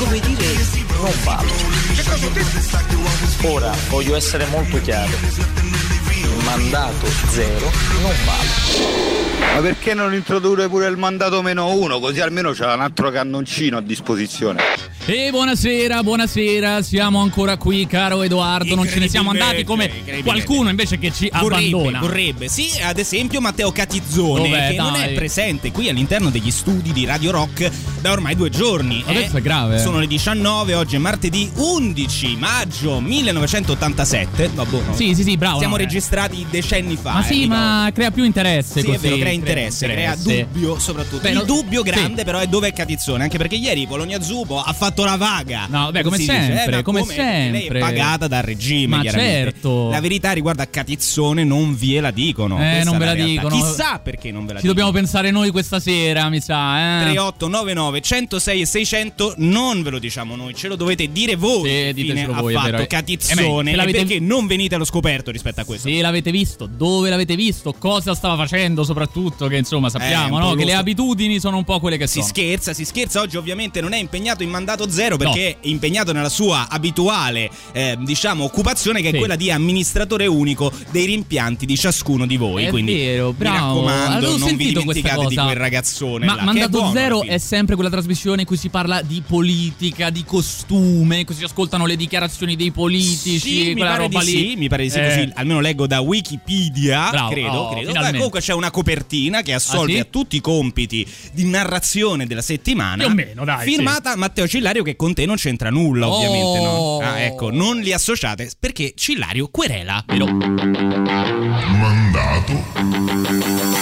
Come dire, Non vale. Ora voglio essere molto chiaro. Il mandato zero non vale. Ma perché non introdurre pure il mandato meno uno? Così almeno c'è un altro cannoncino a disposizione. E buonasera, buonasera, siamo ancora qui, caro Edoardo. Non ce ne siamo andati come qualcuno invece che ci Vorrebbe, abbandona. vorrebbe. Sì, ad esempio Matteo Catizzone, Dov'è? che non Dai. è presente qui all'interno degli studi di Radio Rock da ormai due giorni. Ma questo è grave, eh. Sono le 19, oggi è martedì 11 maggio 1987. Vabbè, no. Sì, sì, sì, bravo. Siamo no, eh. registrati decenni fa. Ma eh, sì, ma crea più interesse Sì, così. è vero, crea interesse, crea interesse. dubbio soprattutto. Beh, Il no- dubbio sì. grande però è dove è Catizzone, anche perché ieri Polonia Zubo ha fatto la vaga. No, beh, come Si sempre, ma come Perché Lei è sempre. pagata dal regime, Ma certo. La verità riguardo a Catizzone non ve la dicono. Eh, non ve la realtà. dicono. Chissà perché non ve la Ci dicono. dobbiamo pensare noi questa sera, mi sa, eh. 3899 106 e 600 non ve lo diciamo noi, ce lo dovete dire voi. Sì, ditecelo voi, ha vero. fatto Eh, beh, Catizzone perché non venite allo scoperto rispetto a questo. Se l'avete visto, dove l'avete visto, cosa stava facendo soprattutto, che insomma Eh, sappiamo, po' no? Che le abitudini sono un po' quelle che Si sono. scherza, si scherza. Oggi ovviamente non è impegnato in mandato zero perché è impegnato nella sua abituale, eh, diciamo, occupazione che è Sì. quella di amministratore unico dei rimpianti di ciascuno di voi. È Quindi vero, mi bravo. raccomando, Avevo non vi dimenticate di quel ragazzone. Ma là, che è Mandato buono Zero è sempre quella trasmissione in cui si parla di politica, di costume, in cui si ascoltano le dichiarazioni dei politici, Sì, mi quella pare di roba lì. sì, mi pare di sì, Eh, così almeno leggo da Wikipedia, Bravo, credo, oh, credo. finalmente. Comunque c'è una copertina che assolve Ah, sì? a tutti i compiti di narrazione della settimana. Più o meno, dai, Firmata Matteo Cillario che con te non c'entra nulla, Oh. ovviamente, no? Ah, ecco, non li associate perché Cillario querela.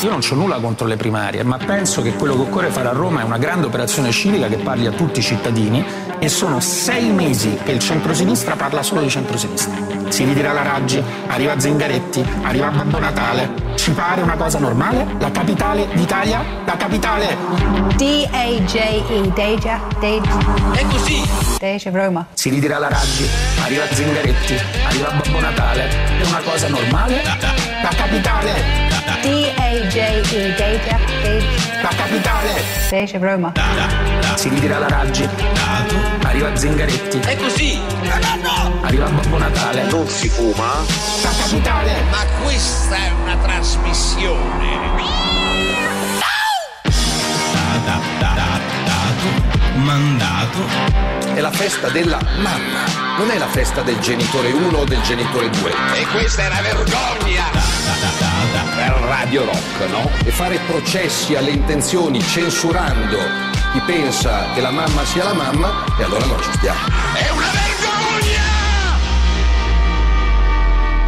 Io non ho nulla contro le primarie, ma penso che quello che occorre fare a Roma è una grande operazione civica che parli a tutti i cittadini e sono sei mesi che il centrosinistra parla solo di centrosinistra. Si ritira la Raggi, arriva Zingaretti, arriva Babbo Natale. Ci pare una cosa normale? La capitale d'Italia? La capitale! D-A-J-E, Deja, Deja. È così. Deja Roma. Si ritira la Raggi, arriva Zingaretti, arriva Babbo Natale. È una cosa normale? La capitale! D-A-J-E, Deja. La capitale! Deja Roma. Si ritira la Raggi, arriva Zingaretti. È così! Arriva Babbo Natale. Non si fuma? La capitale! Ma questa è una trasmissione. Mandato. È la festa della mamma, non è la festa del genitore 1 o del genitore 2. E questa è una vergogna. Per Radio Rock, no? E fare processi alle intenzioni censurando chi pensa che la mamma sia la mamma, e allora non ci stiamo. È una vergogna.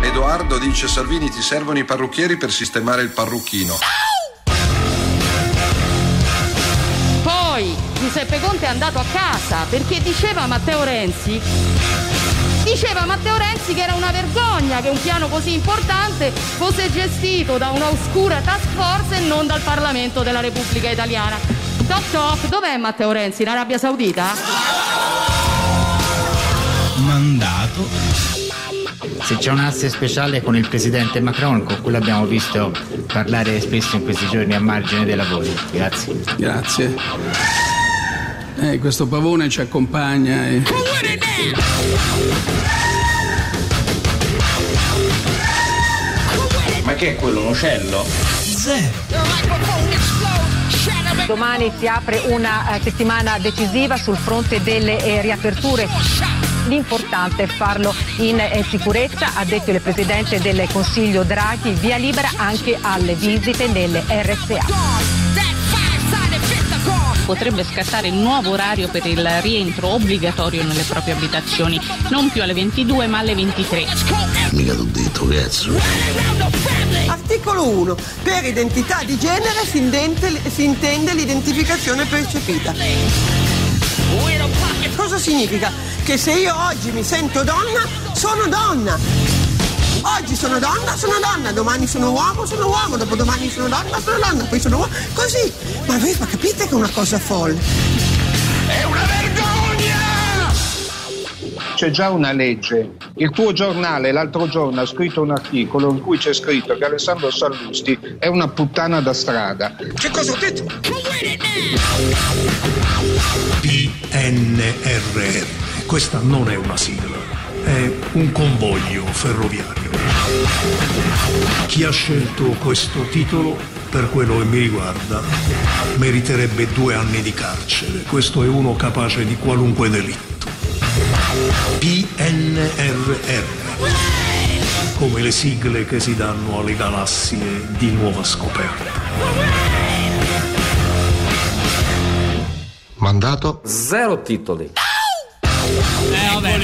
Edoardo dice Salvini ti servono i parrucchieri per sistemare il parrucchino. Poi Giuseppe Conte è andato a casa perché diceva a Matteo Renzi diceva Matteo Renzi che era una vergogna che un piano così importante fosse gestito da una oscura task force e non dal Parlamento della Repubblica Italiana. Toc toc, dov'è Matteo Renzi? In Arabia Saudita? Mandato. Se c'è un asse speciale con il presidente Macron, con cui l'abbiamo visto parlare spesso in questi giorni a margine dei lavori. Grazie. Grazie. Eh, questo pavone ci accompagna e... Ma che è quello, un uccello? Domani si apre una eh, settimana decisiva sul fronte delle eh, riaperture. L'importante è farlo in eh, sicurezza, ha detto il Presidente del Consiglio Draghi, via libera anche alle visite nelle RSA. Potrebbe scattare il nuovo orario per il rientro obbligatorio nelle proprie abitazioni, non più alle 22 ma alle 23. Mica t'ho detto, cazzo. Articolo 1. Per identità di genere si intende, si intende l'identificazione percepita. cosa significa? Che se io oggi mi sento donna, sono donna. Oggi sono donna, sono donna, domani sono uomo, sono uomo, dopodomani sono donna, sono donna, poi sono uomo. Così. Ma voi ma capite che è una cosa folle? È una vergogna! C'è già una legge. Il tuo giornale l'altro giorno ha scritto un articolo in cui c'è scritto che Alessandro Sallusti è una puttana da strada. Che cosa ho detto? PNRR. Questa non è una sigla, è un convoglio ferroviario. Chi ha scelto questo titolo, per quello che mi riguarda, meriterebbe due anni di carcere. Questo è uno capace di qualunque delitto. PNRR. Come le sigle che si danno alle galassie di nuova scoperta. Mandato? Zero titoli. Eh vabbè,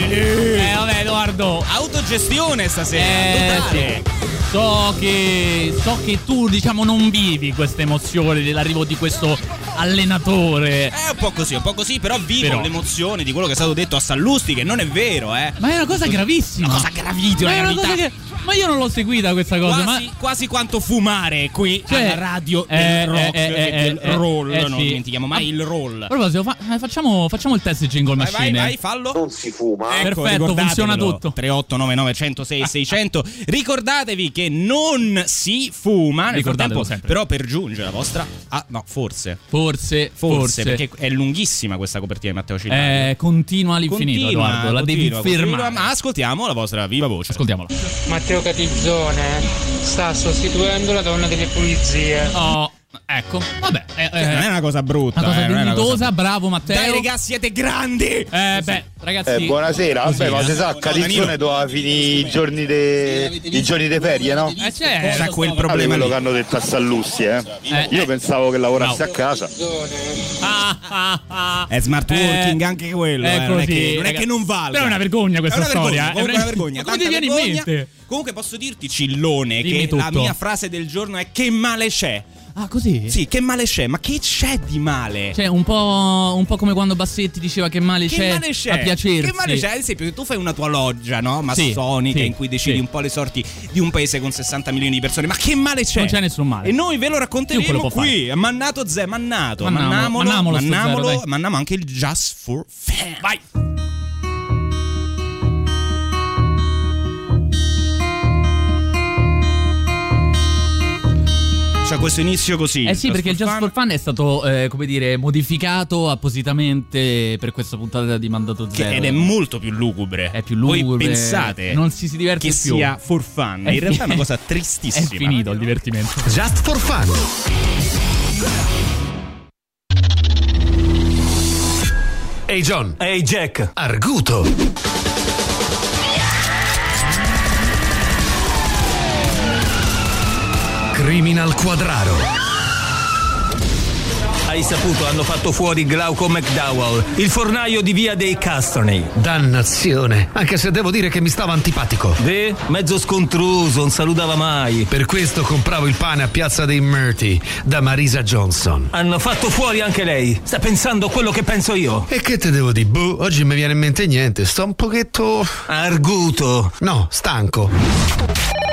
eh, Edoardo. Autogestione stasera. Eh, sì. So che, so che tu diciamo non vivi questa emozione dell'arrivo di questo allenatore. È un po' così, un po' così, però vivo Però. l'emozione di quello che è stato detto a Sallusti, che non è vero, eh. Ma è una cosa gravissima. Una cosa gravissima, Ma, è una cosa che- ma io non l'ho seguita questa cosa. Quasi, ma quasi quanto fumare qui Cioè, alla radio del eh, rock eh, eh, del eh, roll. eh, non sì. dimentichiamo mai il roll. Proposito, fa- eh, facciamo, facciamo il test jingle Vai, vai, machine. vai, fallo. Non si fuma. Ecco, Perfetto, funziona tutto. 3899 106 600. Ricordatevi che non si fuma. Nel frattempo, sempre. però, per giungere la vostra. Ah, no, forse. Forse, Forse, forse. perché è lunghissima questa copertina di Matteo Cillario. Eh, continua all'infinito, Continua, Edoardo. La devi continua, fermare. continua, ma ascoltiamo la vostra viva voce. Ascoltiamola. Matteo Catizzone sta sostituendo la donna delle pulizie. Oh, ecco. Vabbè, eh, Cioè, non è una cosa brutta. Una cosa eh, non è una dignitosa, cosa- bravo Matteo. Dai, raga, siete grandi! Eh, beh, ragazzi. Eh, buonasera, così, vabbè, ma eh. si sa, Danilo. doveva finire i giorni de... i giorni di ferie, no? Eh, c'è. C'ha quel Vabbè, problema quello che hanno detto a Sallussi, eh. Eh, Io eh. pensavo che lavorasse No. a casa. Ah, ah, ah. È smart working Eh, anche quello. è eh, non, è che, non è che non valga. Però è una vergogna questa storia, eh. È una vergogna. Come ti viene in mente? Comunque posso dirti, Cillone, che la mia frase del giorno è che male c'è. Ah, così? Sì, che male c'è? Ma che c'è di male? Cioè, un po', un po' come quando Bassetti diceva che male che c'è male c'è? a piacersi. Che male c'è? Ad esempio, se tu fai una tua loggia, no? Massonica, sì, in cui decidi sì. un po' le sorti di un paese con 60 milioni di persone. Ma che male c'è? Non c'è nessun male. E noi ve lo racconteremo può fare. qui. Mannato Zè, mannato. Mannamolo, Mannamolo, mannamolo mannamolo, zero, dai. mannamo anche il Just for Fair. Vai. C'è questo inizio così. Eh sì, perché il Just for Fun è stato, eh, come dire, modificato appositamente per questa puntata di Mandato Che- Zero. ed è molto più lugubre. È più lugubre. Voi pensate Non si si diverte che più. sia for fun. È In realtà è una fi- cosa È tristissima. finito il divertimento. Just for fun. Ehi John. Ehi Jack. Arguto. Criminal Quadraro. Hai saputo, hanno fatto fuori Glauco McDowell, il fornaio di via dei Castroney. Dannazione. Anche se devo dire che mi stava antipatico. Beh, mezzo scontruso, non salutava mai. Per questo compravo il pane a Piazza dei Murti da Marisa Johnson. Hanno fatto fuori anche lei. Sta pensando quello che penso io. E che te devo dire? Boh, oggi mi viene in mente niente. Sto un pochetto. Arguto. No, stanco.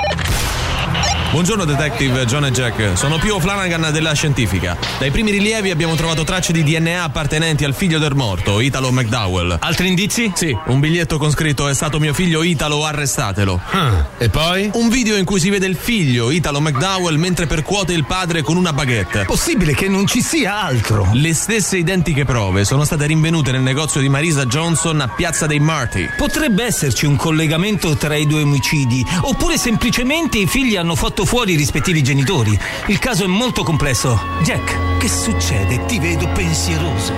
Buongiorno detective John e Jack, sono Pio Flanagan della scientifica. Dai primi rilievi abbiamo trovato tracce di DNA appartenenti al figlio del morto, Italo McDowell. Altri indizi? Sì, un biglietto con scritto è stato mio figlio Italo, arrestatelo. Ah, e poi? Un video in cui si vede il figlio, Italo McDowell, mentre percuote il padre con una baguette. Possibile che non ci sia altro. Le stesse identiche prove sono state rinvenute nel negozio di Marisa Johnson a Piazza dei Marty. Potrebbe esserci un collegamento tra i due omicidi, oppure semplicemente i figli hanno fatto fuori i rispettivi genitori. Il caso è molto complesso. Jack, che succede? Ti vedo pensieroso.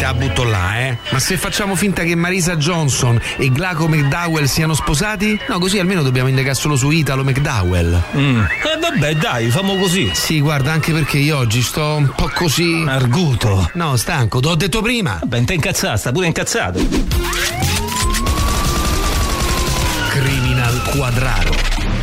Te la butto là, eh. Ma se facciamo finta che Marisa Johnson e Glauco McDowell siano sposati? No, così almeno dobbiamo indagare solo su Italo McDowell. Mm. Eh vabbè, dai, famo così. Sì, guarda, anche perché io oggi sto un po' così. Arguto. No, stanco, te l'ho detto prima. Vabbè, te incazzato, sta pure incazzato. Criminal Quadraro.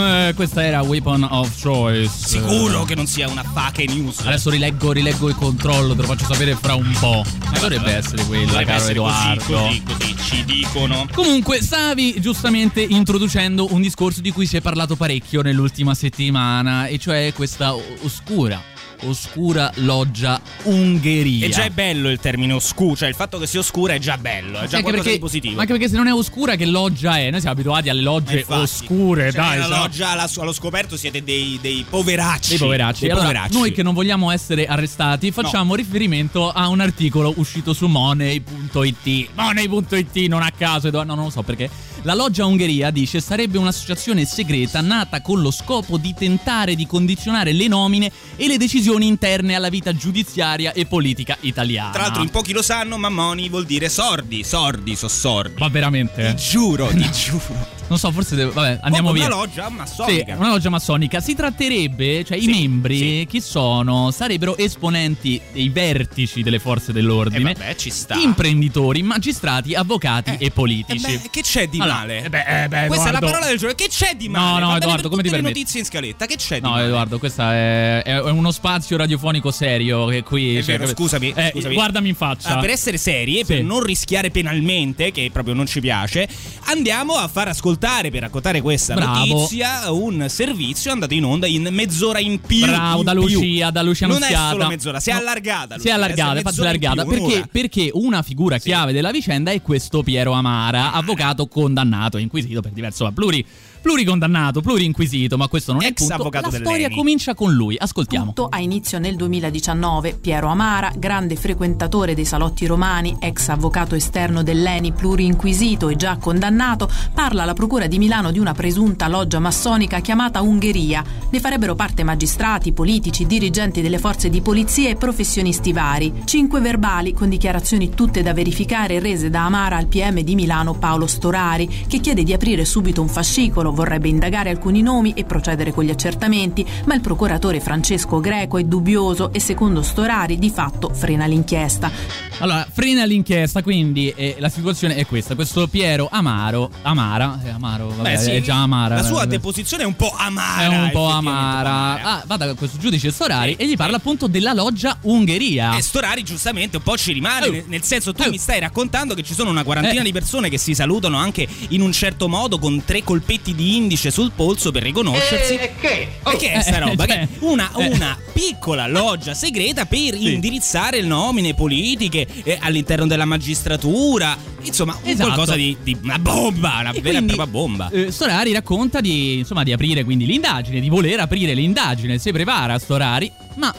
Slim, eh, questa era Weapon of Choice. Sicuro che non sia una fake news. Adesso rileggo, rileggo il controllo, te lo faccio sapere fra un po'. Ma dovrebbe essere quella, Dovrebbe caro essere Edoardo. Così, così, così ci dicono. Comunque, stavi giustamente introducendo un discorso di cui si è parlato parecchio nell'ultima settimana, e cioè questa oscura, oscura loggia Ungheria. E già è bello il termine oscuro, cioè il fatto che sia oscura è già bello, è già Anche qualcosa perché, di positivo. anche perché se non è oscura, che loggia è? Noi siamo abituati alle logge Infatti. oscure, Cioè, dai. no? loggia alla- allo scoperto siete dei, dei poveracci. dei poveracci. Dei Allora, poveracci. noi che non vogliamo essere arrestati, facciamo riferimento a un articolo uscito su money.it. Money.it, non a caso, no, non lo so perché. La loggia Ungheria dice sarebbe un'associazione segreta nata con lo scopo di tentare di condizionare le nomine e le decisioni interne alla vita giudiziaria e politica italiana. Tra l'altro in pochi lo sanno, ma money vuol dire sordi, sordi, so sordi. Ma veramente? Ti giuro, ti giuro. Non so, forse devo- vabbè, andiamo Come via. Una loggia massonica. Sì, una loggia massonica. Si tratterebbe, cioè i membri, chi sono? Sarebbero esponenti dei vertici delle forze dell'ordine, Eh, vabbè, ci sta. imprenditori, magistrati, avvocati e politici. Eh beh, che c'è di Male? eh beh, eh beh, Questa è la parola del giorno. Che c'è di No, male? no, bene Edoardo, come ti tutte le permetti? notizie in scaletta. Che c'è di No, male? Edoardo, questo è, è uno spazio radiofonico serio che qui... È cioè, vero, scusami, eh, scusami. Guardami in faccia. Ah, per essere seri e Sì. per non rischiare penalmente, che proprio non ci piace, andiamo a far ascoltare per raccontare questa Bravo. notizia un servizio andato in onda in mezz'ora in più. Bravo, in da più. Lucia, da Lucia Non Annunziata. è solo mezz'ora, si è No, allargata. Si è allargata, è allargata perché, perché una figura chiave della vicenda è questo Piero Amara, avvocato condannato e inquisito per diverso ma pluri pluricondannato, plurinquisito, ma questo non è il Ex punto. La storia comincia con lui, ascoltiamo. Tutto ha inizio nel 2019. Piero Amara, grande frequentatore dei salotti romani, ex avvocato esterno dell'ENI, plurinquisito e già condannato, parla alla Procura di Milano di una presunta loggia massonica chiamata Ungheria. Ne farebbero parte magistrati, politici, dirigenti delle forze di polizia e professionisti vari. Cinque verbali con dichiarazioni tutte da verificare rese da Amara al PM di Milano Paolo Storari, che chiede di aprire subito un fascicolo, vorrebbe indagare alcuni nomi e procedere con gli accertamenti, ma il procuratore Francesco Greco è dubbioso e secondo Storari di fatto frena l'inchiesta. Allora, frena l'inchiesta, quindi eh, la situazione è questa. Questo Piero Amaro, Amara, è Amaro, vabbè, Beh, sì, è già Amara. La sua eh, deposizione è un po' amara. è un po' effettivamente, amara. Ah, vada da questo giudice Storari e gli parla appunto della loggia Ungheria. E Storari giustamente un po' ci rimane, nel- senso tu mi stai raccontando che ci sono una quarantina Eh. di persone che si salutano anche in un certo modo con tre colpetti di indice sul polso per riconoscersi. E che? E che è sta Eh, roba? cioè, Che- una, eh. una piccola loggia segreta per indirizzare le nomine politiche eh, all'interno della magistratura. Insomma, un Esatto. qualcosa di, di una bomba, una E vera e propria bomba. eh, Storari racconta di, insomma, di aprire quindi l'indagine, di voler aprire l'indagine, si prepara Storari, ma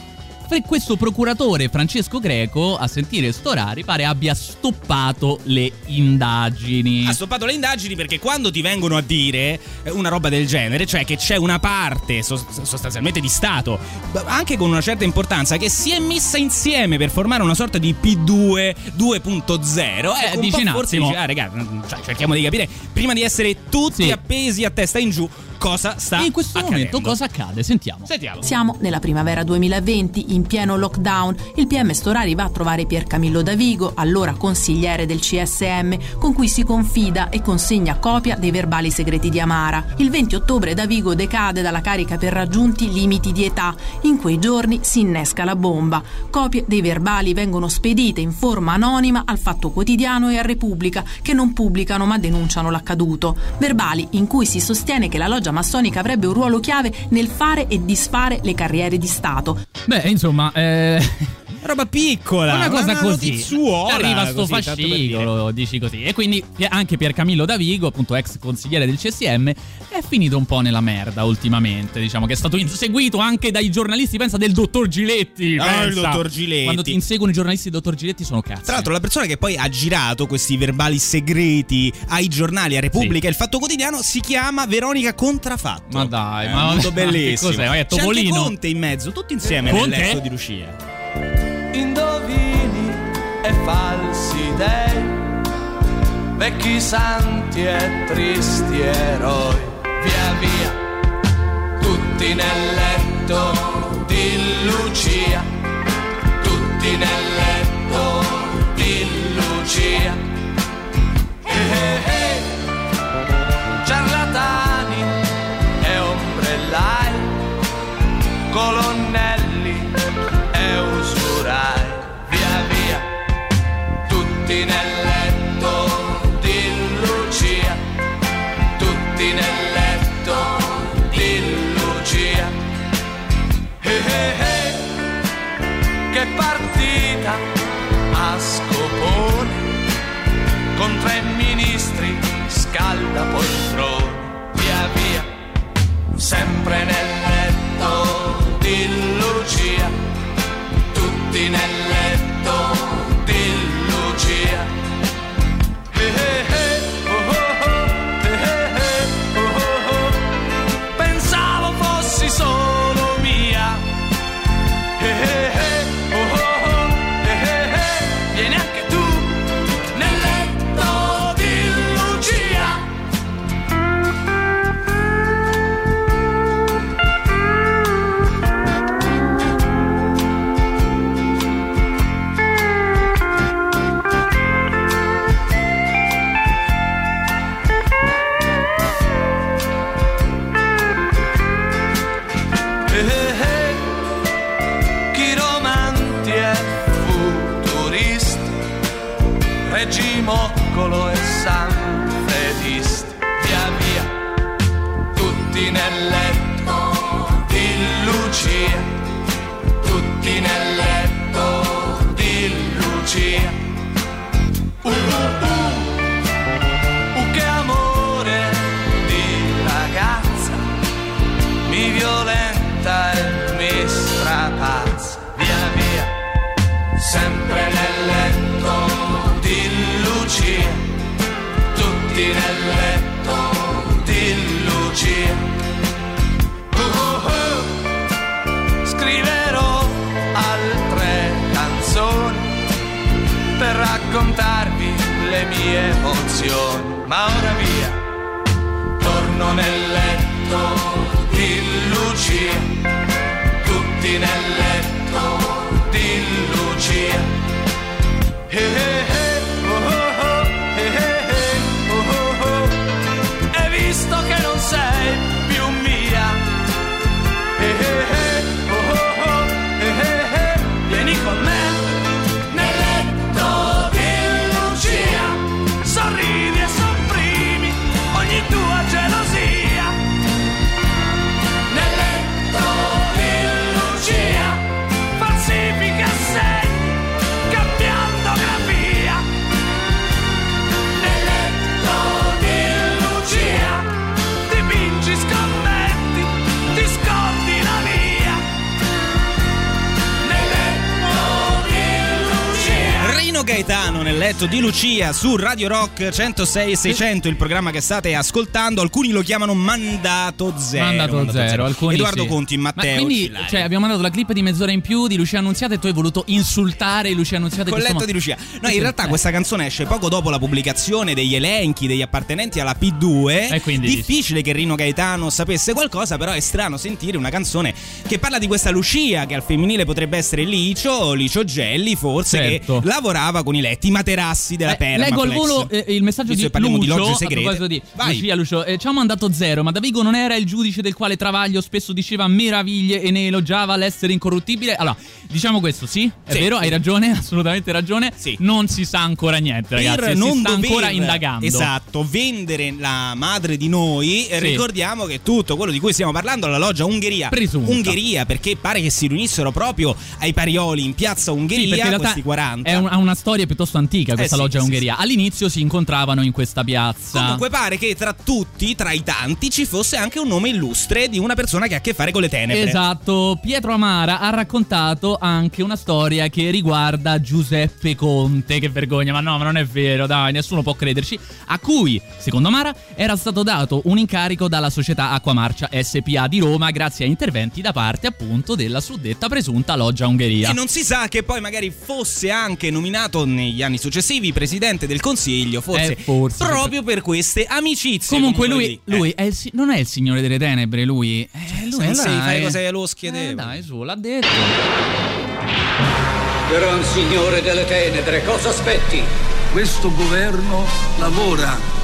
questo procuratore Francesco Greco, a sentire Storari, pare abbia stoppato le indagini. Ha stoppato le indagini perché quando ti vengono a dire eh, una roba del genere, cioè che c'è una parte sos- sostanzialmente di Stato, anche con una certa importanza, che si è messa insieme per formare una sorta di P2 2.0, ecco, un dici po' un forse attimo. dici, ah, raga, mm, cioè, cerchiamo di capire, prima di essere tutti appesi a testa in giù, cosa sta in questo accadendo. momento cosa accade? Sentiamo. Sentiamo. Siamo nella primavera 2020, in pieno lockdown. Il PM Storari va a trovare Pier Camillo Davigo, allora consigliere del CSM, con cui si confida e consegna copia dei verbali segreti di Amara. Il 20 ottobre Davigo decade dalla carica per raggiunti limiti di età. In quei giorni si innesca la bomba. Copie dei verbali vengono spedite in forma anonima al Fatto Quotidiano e a Repubblica, che non pubblicano ma denunciano l'accaduto. Verbali in cui si sostiene che la loggia massonica avrebbe un ruolo chiave nel fare e disfare le carriere di Stato. Beh, insomma, eh... roba piccola, una cosa una così. notizuola, Arriva sto così, fascicolo, dici così. E quindi anche Pier Camillo Davigo, appunto ex consigliere del CSM, è finito un po' nella merda ultimamente. Diciamo che è stato inseguito anche dai giornalisti, pensa del dottor Giletti. Ah, pensa. il dottor Giletti. Quando ti inseguono i giornalisti del dottor Giletti sono cazzi. Tra l'altro, la persona che poi ha girato questi verbali segreti ai giornali, a Repubblica e il Fatto Quotidiano si chiama Veronica Contrafatto. Ma dai, È ma molto che bellissimo. cos'è? Ma è C'è anche Topolino? Conte in mezzo, tutti insieme Conte? nel letto di Lucia. indovini e falsi dei, vecchi santi e tristi eroi, via via, tutti nel letto di Lucia, tutti nel letto di Lucia. Eh, eh, eh. Colonnelli e usurai, via via, tutti nel letto di Lucia, tutti nel letto di Lucia. Eh, eh, eh, che partita a scopone con tre ministri scalda poltrone, via via, sempre nel Lucia, tutti nel regimoccolo e sanfredisti, ma ora via, torno nel letto di Lucia, tutti nel letto Letto di Lucia su Radio Rock 106 e 600, il programma che state ascoltando. Alcuni lo chiamano Mandato Zero. Mandato zero, alcuni Edoardo sì. Conti, Matteo. Ma quindi, cioè, abbiamo mandato la clip di mezz'ora in più di Lucia Annunziata e tu hai voluto insultare Lucia Annunziata questo Colletto di Lucia. No, in realtà questa canzone esce poco dopo la pubblicazione degli elenchi degli appartenenti alla P2. E quindi dici. Difficile che Rino Gaetano sapesse qualcosa, però è strano sentire una canzone che parla di questa Lucia, che al femminile potrebbe essere Licio, Licio Gelli, forse, Certo. che lavorava con i letti, i materassi della Eh, Permaflex. leggo al volo eh, il messaggio Visto di che parliamo Lucio di logge segrete. di Vai. Lucia Lucio eh, ci ha mandato zero ma Davigo non era il giudice del quale Travaglio spesso diceva meraviglie e ne elogiava l'essere incorruttibile allora diciamo questo sì è Sì. vero hai ragione assolutamente ragione Sì. non si sa ancora niente ragazzi per si non sta dover, ancora indagando esatto vendere la madre di noi eh, Sì. ricordiamo che tutto quello di cui stiamo parlando la loggia Ungheria Presunta. Ungheria perché pare che si riunissero proprio ai Parioli in piazza Sì, Ungheria realtà questi 40 è un- ha una storia piuttosto antica questa Eh sì, loggia sì, Ungheria. All'inizio si incontravano in questa piazza. Comunque pare che tra tutti, tra i tanti, ci fosse anche un nome illustre di una persona che ha a che fare con le tenebre. Esatto, Pietro Amara ha raccontato anche una storia che riguarda Giuseppe Conte. Che vergogna, ma no, ma non è vero, dai, nessuno può crederci. A cui, secondo Amara, era stato dato un incarico dalla società Acquamarcia SPA di Roma grazie a interventi da parte appunto della suddetta presunta loggia Ungheria. E non si sa che poi magari fosse anche nominato negli anni successivi presidente del consiglio, forse, Eh, forse, proprio per queste amicizie. Comunque lui, lui è il non è il signore delle tenebre, lui. Eh, lui se non è sai fare eh. cose lo schiedevo. Eh, dai, su, l'ha detto. Gran signore delle tenebre, cosa aspetti? Questo governo lavora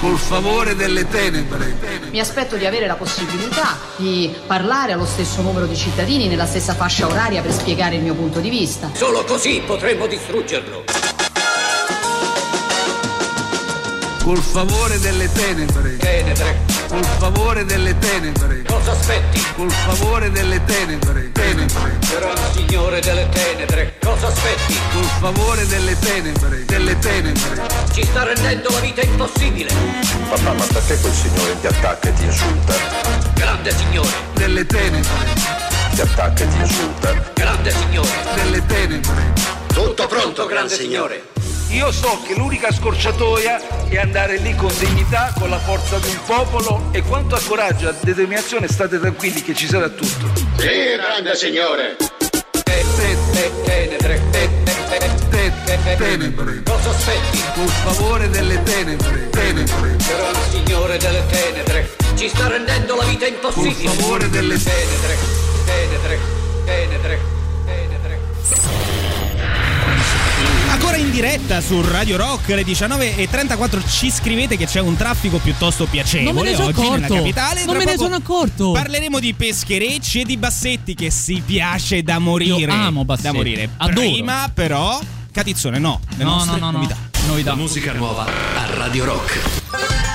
col favore delle tenebre. Mi aspetto di avere la possibilità di parlare allo stesso numero di cittadini nella stessa fascia oraria per spiegare il mio punto di vista. Solo così potremmo distruggerlo. Col favore delle tenebre. Tenebre, Col favore delle tenebre. cosa aspetti? Col favore delle tenebre. Tenebre. Gran signore delle tenebre, cosa aspetti? Col favore delle tenebre. Delle tenebre. Ci sta rendendo la vita impossibile. Papà, ma perché quel signore ti attacca e ti insulta? Grande signore, Delle tenebre. Ti attacca e ti insulta? grande signore. Delle tenebre. Tutto pronto, grande signore. Io so che l'unica scorciatoia è andare lì con dignità, con la forza di un popolo e quanto a coraggio e determinazione state tranquilli che ci sarà tutto. Sì, grande signore! Te- te- Tenebre, te- te- te- Te- tenebre. cosa aspetti? Col favore delle tenebre. Tenebre. Gran signore delle tenebre, ci sta rendendo la vita Col impossibile. favore delle Tenebre, tenebre, tenebre, tenebre. Ancora in diretta su Radio Rock alle 19.34 ci scrivete che c'è un traffico piuttosto piacevole oggi nella accorto. capitale. Non Tra me ne sono accorto. Parleremo di pescherecci e di bassetti che si piace da morire. Io amo Bassetti. Da morire. Adoro. Prima però Catizzone no, le No, nostre no, no, no. novità. Novità. Musica nuova a Radio Rock.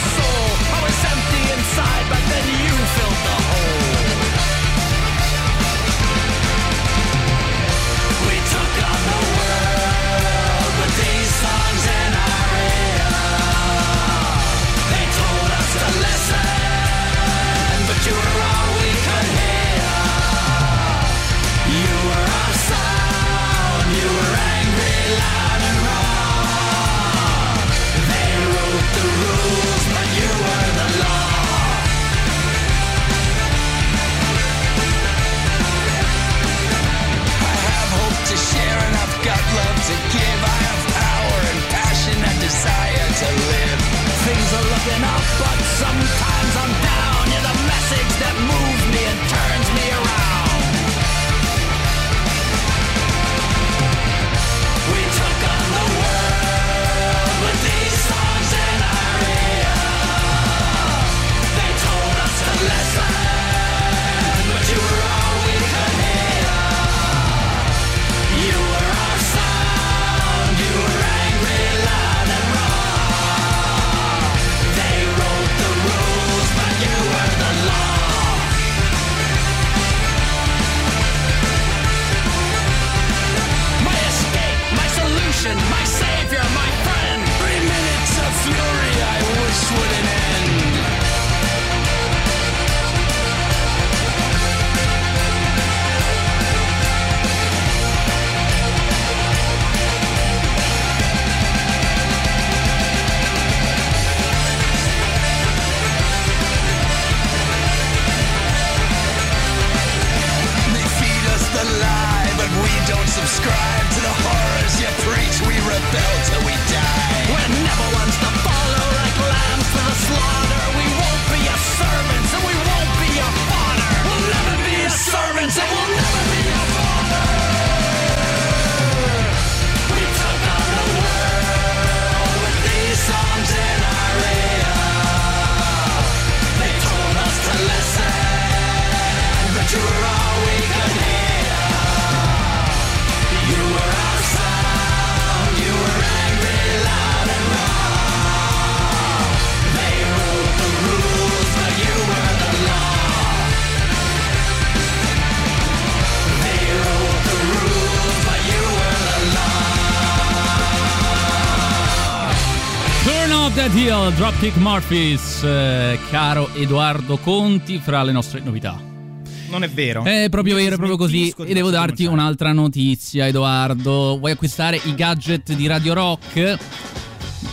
Soul. I was empty inside, but then you Dropkick Murphys, eh, caro Edoardo Conti, fra le nostre novità. Non è vero. È proprio vero, è proprio così. E devo darti un'altra notizia, Edoardo. Vuoi acquistare i gadget di Radio Rock?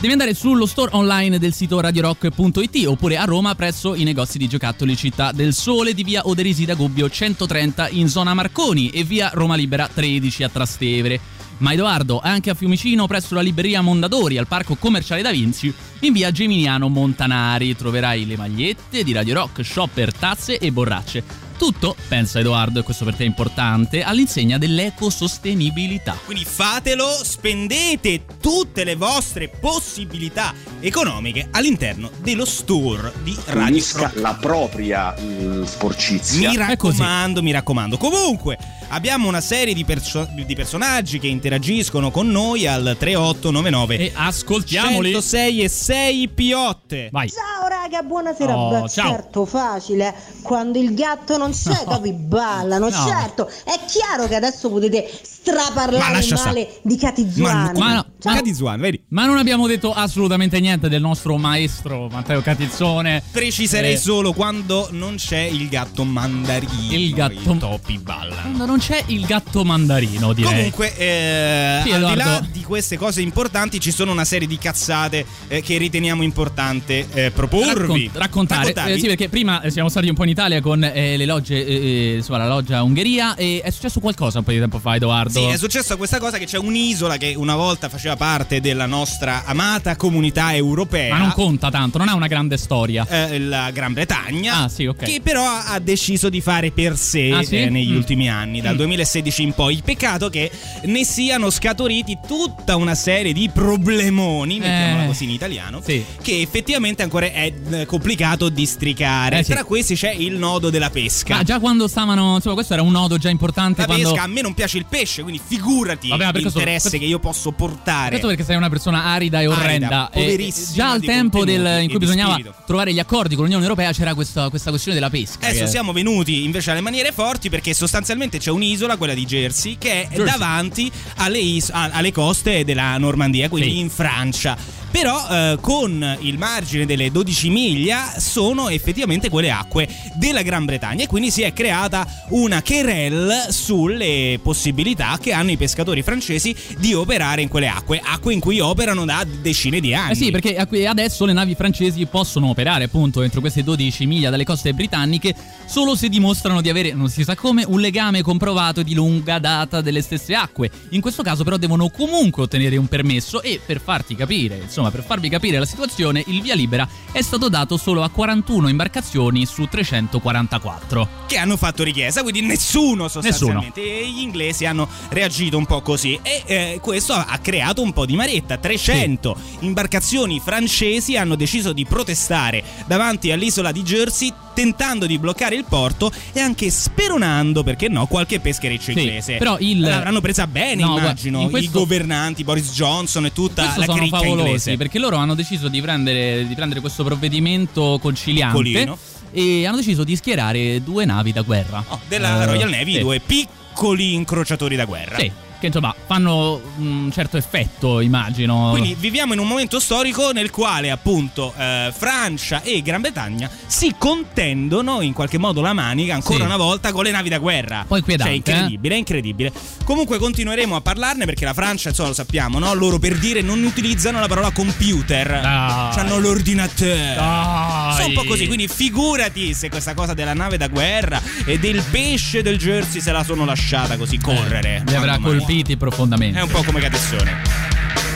Devi andare sullo store online del sito radiorock.it oppure a Roma presso i negozi di giocattoli Città del Sole di via Oderisi da Gubbio 130 in zona Marconi e via Roma Libera 13 a Trastevere. Ma Edoardo, anche a Fiumicino presso la libreria Mondadori al parco commerciale Da Vinci in via Geminiano Montanari troverai le magliette di Radio Rock, shopper, tazze e borracce. Tutto, pensa Edoardo, e questo per te è importante, all'insegna dell'ecosostenibilità. Quindi fatelo, spendete tutte le vostre possibilità economiche all'interno dello store di Radio Rock. la propria mm, sporcizia. Mi raccomando, mi raccomando. Comunque, abbiamo una serie di, perso- di personaggi che interagiscono con noi al 3899 e ascoltiamoli 106 e 6 piotte. Vai. Ciao raga, buonasera. Oh, Beh, ciao. certo, facile. Quando il gatto non c'è, capi ballano. No. Certo, è chiaro che adesso potete Ma straparlare lascia male di Catizuani. Ma, no, ma- Catizuani, vedi? ma non abbiamo detto assolutamente niente del nostro maestro Matteo Catizzone. Preciserei Eh, solo quando non c'è il gatto mandarino. Il gatto- I topi ballano. Quando non c'è il gatto mandarino, direi. Comunque, eh, Sì, al di là di queste cose importanti, ci sono una serie di cazzate eh, che riteniamo importante eh, proporvi. Raccon- raccontare. Raccontarvi. Eh, sì, perché prima eh, siamo stati un po' in Italia con eh, le logge, eh, eh, insomma, la loggia Ungheria e è successo qualcosa un po' di tempo fa, Edoardo. Sì, è successa questa cosa che c'è un'isola che una volta faceva parte della nostra amata comunità europea. Ma non conta tanto, non ha una grande storia. eh, la Gran Bretagna, Ah, sì, ok. che però ha deciso di fare per sé Ah, sì? negli Mm. ultimi anni, dal Mm. 2016 in poi. Peccato che ne siano scaturiti tutta una serie di problemoni, mettiamola così in italiano, Sì. che effettivamente ancora è eh, complicato di stricare. Eh, sì. Tra questi c'è il nodo della pesca. Ma già quando stavano, insomma, questo era un nodo già importante la quando pesca a me non piace il pesce, quindi figurati Vabbè, l'interesse questo- che io posso portare. Questo perché sei una persona arida e Arida, orrenda. E- poverissima già al tempo del- in cui bisognava spirito. trovare gli accordi con l'Unione Europea c'era questa, questa questione della pesca. Adesso che- siamo venuti invece alle maniere forti perché sostanzialmente c'è un'isola, quella di Jersey, che è Jersey. davanti alle, is- alle coste della Normandia, quindi Sì. in Francia. Però eh, con il margine delle 12 miglia sono effettivamente quelle acque della Gran Bretagna e quindi si è creata una querelle sulle possibilità che hanno i pescatori francesi di operare in quelle acque, acque in cui operano da decine di anni. Eh sì, perché adesso le navi francesi possono operare appunto entro queste 12 miglia dalle coste britanniche solo se dimostrano di avere, non si sa come, un legame comprovato di lunga data delle stesse acque. In questo caso però devono comunque ottenere un permesso e per farti capire, insomma per farvi capire la situazione, il via libera è stato dato solo a 41 imbarcazioni su 344. che hanno fatto richiesta, quindi nessuno sostanzialmente. E gli inglesi hanno reagito un po' così e eh, questo ha creato un po' di maretta. 300 imbarcazioni francesi hanno deciso di protestare davanti all'isola di Jersey tentando di bloccare il porto e anche speronando, perché no, qualche peschereccio Sì, inglese. però il- L'avranno presa bene, No, immagino, in questo- i governanti, Boris Johnson e tutta la cricca favolosi inglese. perché loro hanno deciso di prendere, di prendere questo provvedimento conciliante Piccolino. e hanno deciso di schierare due navi da guerra. Della Eh, Royal Navy, sì. due piccoli incrociatori da guerra. Sì, che insomma fanno un certo effetto, immagino. Quindi viviamo in un momento storico nel quale appunto eh, Francia e Gran Bretagna si contendono in qualche modo la manica ancora Sì. una volta con le navi da guerra. Poi inquietante, Cioè, incredibile, è incredibile. Comunque continueremo a parlarne perché la Francia, insomma, lo sappiamo, no? Loro per dire non utilizzano la parola computer. Dai. Hanno l'ordinatore. Dai. Sono un po' così, quindi figurati se questa cosa della nave da guerra e del pesce del Jersey se la sono lasciata così correre. li avrà mai. Colpiti profondamente. È un po' come Catezzone.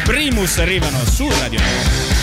Primus arrivano su Radio Nova.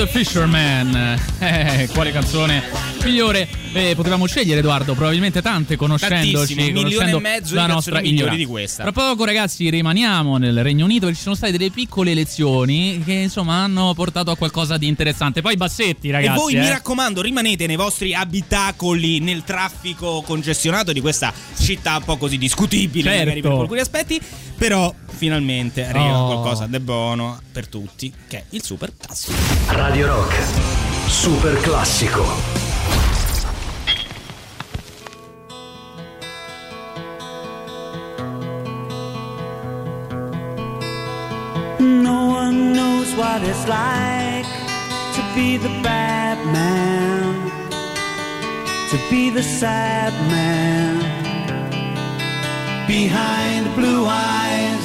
The Fisherman. Eh, quale canzone migliore eh, potevamo scegliere, Edoardo? Probabilmente tante, conoscendoci. Un milione e mezzo la nostra migliori di questa. Tra poco, ragazzi, rimaniamo nel Regno Unito perché ci sono state delle piccole elezioni che insomma hanno portato a qualcosa di interessante. Poi Bassetti, ragazzi. e voi eh. mi raccomando, rimanete nei vostri abitacoli nel traffico congestionato di questa città un po' così discutibile, Certo. magari per alcuni aspetti. Però finalmente arriva Oh. qualcosa di buono per tutti, che è il super classico. Radio Rock. Super classico. No one knows what it's like to be the bad man, to be the sad man behind blue eyes.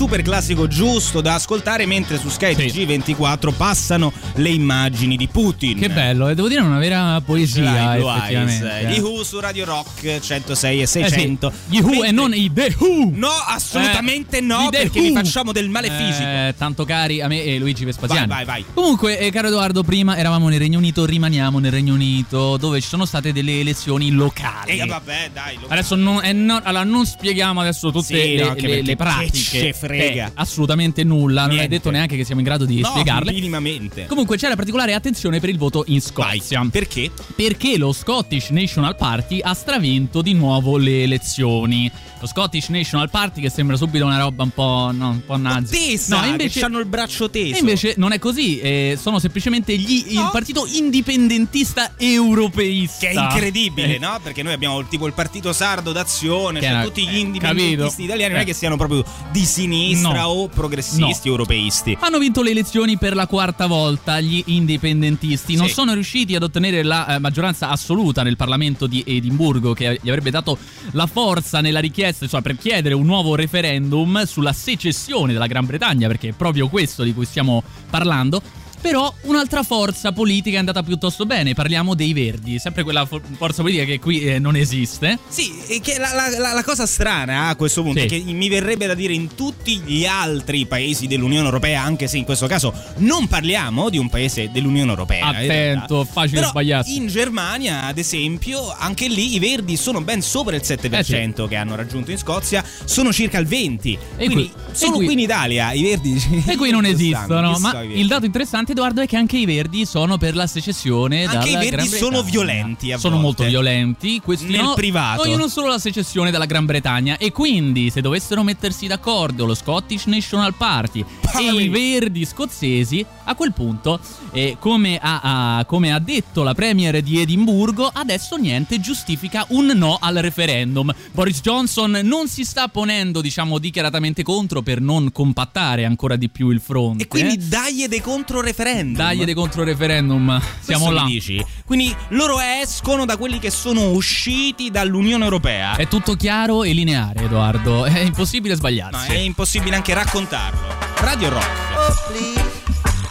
Super classico giusto da ascoltare mentre su Sky TG24 passano le immagini di Putin. Che bello, e devo dire una vera poesia, effettivamente. Eyes, eh. Gli Who su Radio Rock 106 e Eh sì, 600. Gli Who e non i The Who. No, assolutamente Eh, no, perché vi facciamo del male fisico. Eh, tanto cari a me e Luigi Vespasiani. Vai, vai, vai. Comunque, eh, caro Edoardo, prima eravamo nel Regno Unito, rimaniamo nel Regno Unito, dove ci sono state delle elezioni locali. E vabbè, dai. lo- Adesso non, eh, no- allora, non spieghiamo adesso tutte Sì, le, no, le- le pratiche. Frega. Assolutamente nulla. Non hai Niente. detto neanche che siamo in grado di No, spiegarle. minimamente. Comunque c'era particolare attenzione per il voto in Scozia. Perché? Perché lo Scottish National Party ha stravinto di nuovo le elezioni. Lo Scottish National Party che sembra subito una roba un po', no, un po' nazi. Tesa, no, invece hanno il braccio teso. e invece non è così, eh, sono semplicemente gli- il partito indipendentista europeista. Che è incredibile, Eh, no? Perché noi abbiamo tipo il partito sardo d'azione, cioè tutti gli eh, indipendentisti capito? italiani, non è Eh. che siano proprio di sinistra No. o progressisti No. europeisti. Hanno vinto le elezioni per la quarta volta gli indipendentisti. Non Sì. sono riusciti ad ottenere la eh, maggioranza assoluta nel Parlamento di Edimburgo, che gli avrebbe dato la forza nella richiesta insomma, per chiedere un nuovo referendum sulla secessione della Gran Bretagna, perché è proprio questo di cui stiamo parlando. Però un'altra forza politica è andata piuttosto bene, parliamo dei Verdi, sempre quella for- forza politica che qui eh, non esiste. Sì, e che la, la- la- la cosa strana a questo punto Sì. è che mi verrebbe da dire in tutti gli altri paesi dell'Unione Europea, anche se in questo caso non parliamo di un paese dell'Unione Europea. Attento, facile Però sbagliarsi. In Germania, ad esempio, anche lì i verdi sono ben sopra il 7% che hanno raggiunto in Scozia, sono circa il 20%. E Quindi qui- solo qui- qui, in Italia i verdi. E qui non esistono, ma il dato interessante Edoardo è che anche i Verdi sono per la secessione Anche dalla i verdi sono violenti a Sono volte. molto violenti, questi Nel no, privato. vogliono solo la secessione dalla Gran Bretagna e quindi se dovessero mettersi d'accordo lo Scottish National Party e i verdi scozzesi, a quel punto, eh, come, ha, ha- come ha detto la premier di Edimburgo, adesso niente giustifica un no al referendum. Boris Johnson non si sta ponendo, diciamo, dichiaratamente contro per non compattare ancora di più il fronte. E quindi dagli dei contro referendum. Dagli dei contro referendum. Siamo Questo là. dici? Quindi loro escono da quelli che sono usciti dall'Unione Europea. È tutto chiaro e lineare, Edoardo. È impossibile No, sbagliarsi. è impossibile anche raccontarlo. Radio Rock. Oh, please,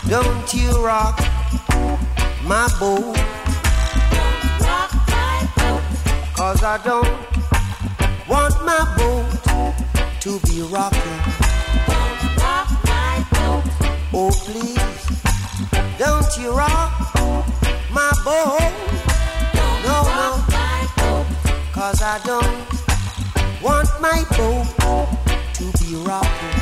don't you rock my boat. Don't rock my boat. Cause I don't want my boat to be rocking. Don't rock my boat. Oh, please, don't you rock my boat. No, no. Cause I don't want my boat to be rocking.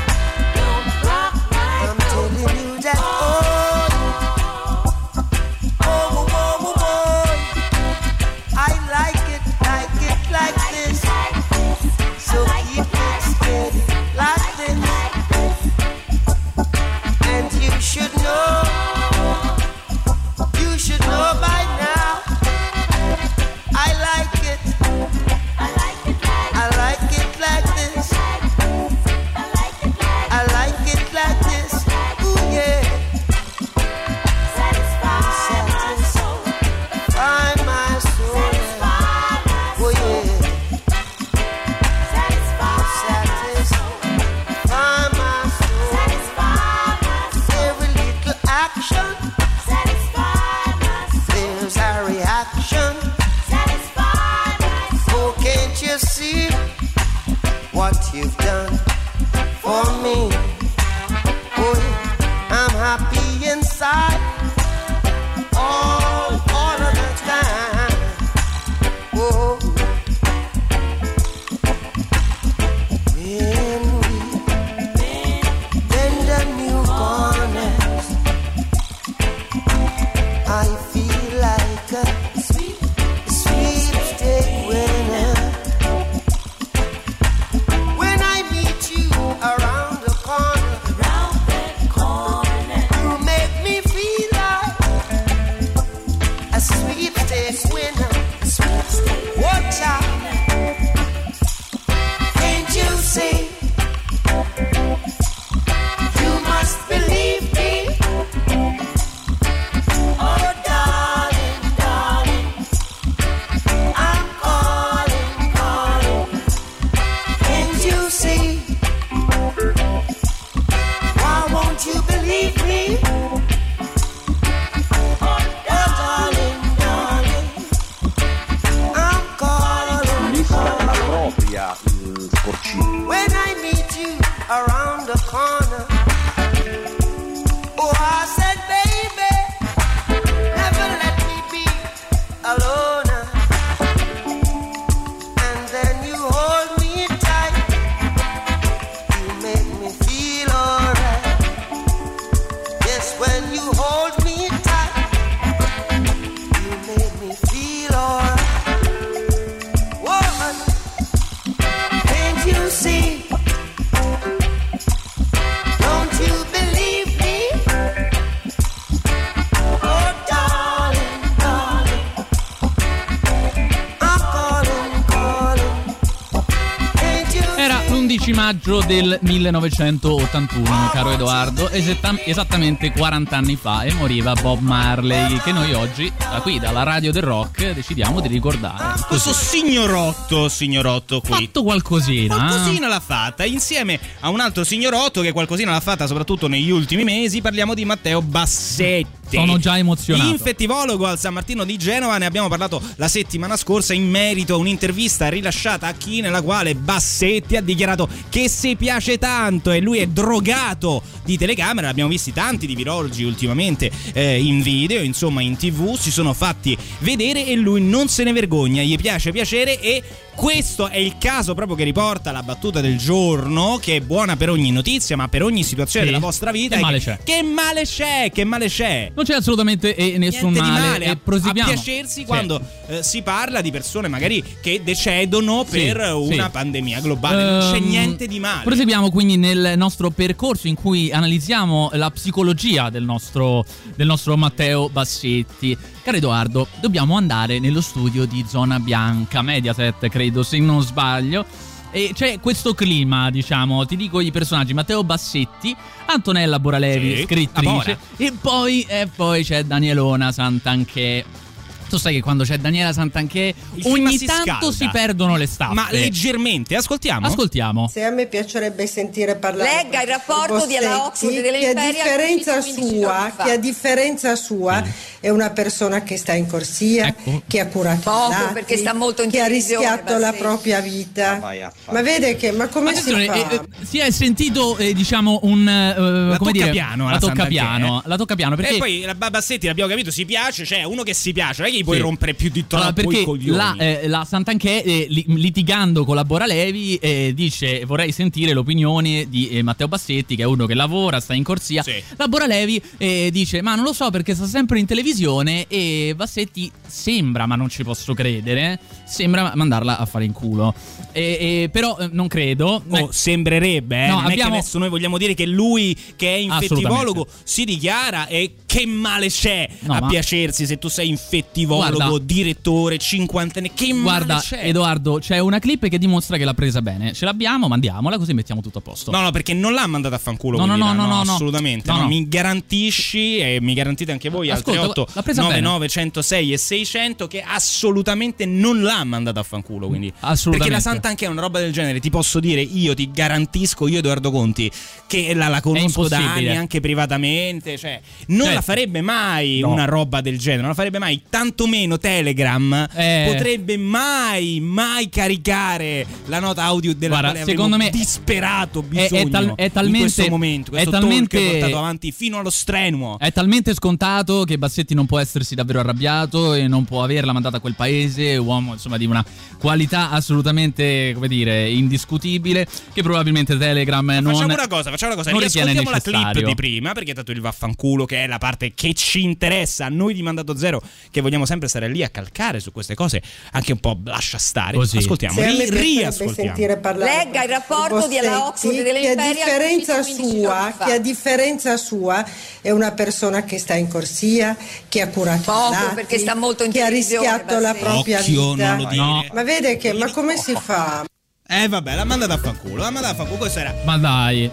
Maggio del 1981, caro Edoardo, esattamente 40 anni fa e moriva Bob Marley, che noi oggi, da qui, dalla radio del rock, decidiamo di ricordare. Questo signorotto, signorotto qui. Fatto qualcosina. Qualcosina l'ha fatta, insieme a un altro signorotto che qualcosina l'ha fatta soprattutto negli ultimi mesi, parliamo di Matteo Bassetti. Sono già emozionato. Infettivologo al San Martino di Genova, ne abbiamo parlato la settimana scorsa in merito a un'intervista rilasciata a chi nella quale Bassetti ha dichiarato che si piace tanto e lui è drogato di telecamera, abbiamo visti tanti di virologi ultimamente eh, in video, insomma in tv, si sono fatti vedere e lui non se ne vergogna, gli piace piacere e questo è il caso proprio che riporta la battuta del giorno, che è buona per ogni notizia, ma per ogni situazione Sì. della vostra vita. Che male c'è? Che male c'è? Che male c'è? Non c'è assolutamente eh, nessun Niente di male. male, e a, a proseguiamo. piacersi Sì. quando eh, si parla di persone magari che decedono Sì, per una pandemia globale. non c'è Ehm, niente di male. Proseguiamo quindi nel nostro percorso in cui analizziamo la psicologia del nostro, del nostro Matteo Bassetti. Caro Edoardo, dobbiamo andare nello studio di Zona Bianca, Mediaset, credo, se non sbaglio. E c'è questo clima, diciamo, ti dico i personaggi, Matteo Bassetti, Antonella Boralevi, Sì, scrittrice, e poi, e poi c'è Danielona Santanché. Tu sai che quando c'è Daniela Santanché Il ogni si tanto scalda. si perdono le staffe. Ma leggermente, ascoltiamo. Ascoltiamo. Se a me piacerebbe sentire parlare Legga il rapporto Bossetti, della Oxford delle che a differenza 15 giorni sua, che a differenza sua è una persona che sta in corsia, Ecco. che ha curato Poco, i malati, perché sta molto in che ha rischiato la propria vita. vai a fare. Ma vede che ma come si Attenzione, fa? eh, eh, si è sentito, eh, diciamo, un. eh, come dire, toccapiano la alla toccapiano. Santanchè. La toccapiano perché. E poi la Babassetti, l'abbiamo capito, si piace, cioè uno che si piace, non è che gli puoi Sì. rompere più di troppo Allora, perché la, eh, la Santanchè, eh, li- litigando con la Boralevi, eh, dice: Vorrei sentire l'opinione di eh, Matteo Bassetti, che è uno che lavora, sta in corsia. Sì. La Boralevi eh, dice: Ma non lo so perché sta sempre in televisione. E Bassetti sembra, ma non ci posso credere, sembra mandarla a fare in culo. Però eh, non credo. Oh, sembrerebbe. No, non è abbiamo- che adesso noi vogliamo dire che lui, che è infettivologo, si dichiara e che male c'è No, a ma- piacersi se tu sei infettivologo, Guarda- direttore, cinquantenne. Che Guarda, c'è? Edoardo, c'è una clip che dimostra che l'ha presa bene. Ce l'abbiamo, mandiamola così mettiamo tutto a posto. No, no, perché non l'ha mandata a fanculo. No, no, no, no, no. assolutamente. No, no. Mi garantisci e mi garantite anche voi al Ascolta, 38 presa bene. 99 106 e 600 che assolutamente non l'ha mandata a fanculo. Quindi. Assolutamente. Perché la Santa anche è una roba del genere. Ti posso dire, io ti garantisco, io Edoardo Conti, che la, la conosco da anni anche privatamente. Cioè, non Certo. la farebbe mai una roba del genere. Non la farebbe mai. Tantomeno Telegram Eh. potrebbe mai, mai caricare la nota audio della Guarda, secondo me disperato è- è bisogno tal- è in talmente- questo momento, questo è talmente- portato avanti fino allo strenuo. È talmente scontato che Bassetti non può essersi davvero arrabbiato e non può averla mandata a quel paese, uomo insomma di una qualità assolutamente, come dire, indiscutibile, che probabilmente Telegram non Facciamo una cosa, facciamo una cosa, riascoltiamo la clip di prima, perché tanto il vaffanculo che è la parte che ci interessa, a noi di Mandato Zero, che vogliamo sempre stare lì a calcare su queste cose, anche un po' lascia stare. Così. Ascoltiamo, ri- riascoltiamo. Legga il rapporto della Bossetti, Oxford delle che a differenza 15 giorni sua, che a differenza sua è una persona che sta in corsia, che ha curato Poco, i malati, perché sta molto in che ha rischiato la propria Occhio, vita. non lo dire. No. Ma vede che, ma come si fa? Eh vabbè, l'ha mandata a fanculo, l'ha mandata a fanculo, questo era... Ma dai.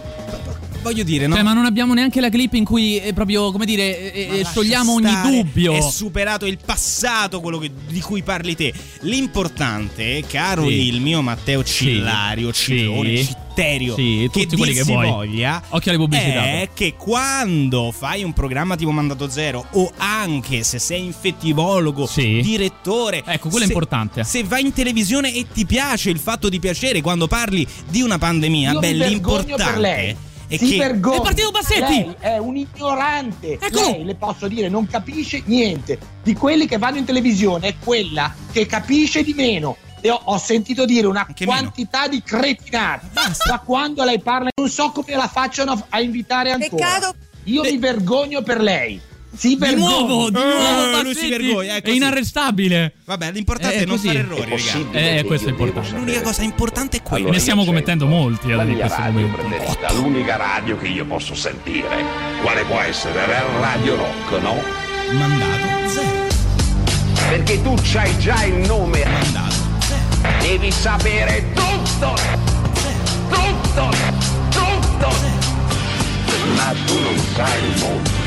Voglio dire, no? Cioè, ma non abbiamo neanche la clip in cui eh, proprio, come dire, eh, eh, sciogliamo ogni stare, dubbio. È superato il passato, quello che- di cui parli te. L'importante, caro Sì. il mio Matteo Cillario, Sì. Cillone, Sì. Citterio, Sì, che tutti quelli che vuoi. voglia, Occhio alle pubblicità. è che quando fai un programma tipo Mandato Zero o anche se sei infettivologo, Sì. direttore, Ecco, quello è se- importante. Se vai in televisione e ti piace il fatto di piacere quando parli di una pandemia, Io beh, l'importante è si che vergogna. È partito Bassetti! Lei è un ignorante. Eccolo! Lei, le posso dire, non capisce niente. Di quelli che vanno in televisione è quella che capisce di meno. E ho, ho sentito dire una Anche meno. quantità di cretinate. Da quando lei parla, non so come la facciano a, a invitare ancora. Peccato. Io mi vergogno per lei. Si Di vergogna. nuovo, di Eh, nuovo lui Bassetti si vergogna, è è inarrestabile. Vabbè, l'importante Eh, è non così. fare errori, ragazzi. Eh, questo è importante. L'unica cosa importante è quella. ne stiamo commettendo molti La ad in mia questo momento. l'unica radio che io posso sentire. Quale può essere? La Radio Rock, no? Mandato zero. Perché tu c'hai già il nome. Mandato zero. Devi sapere tutto. Tutto. tutto, tutto. Ma tu non sai il mondo.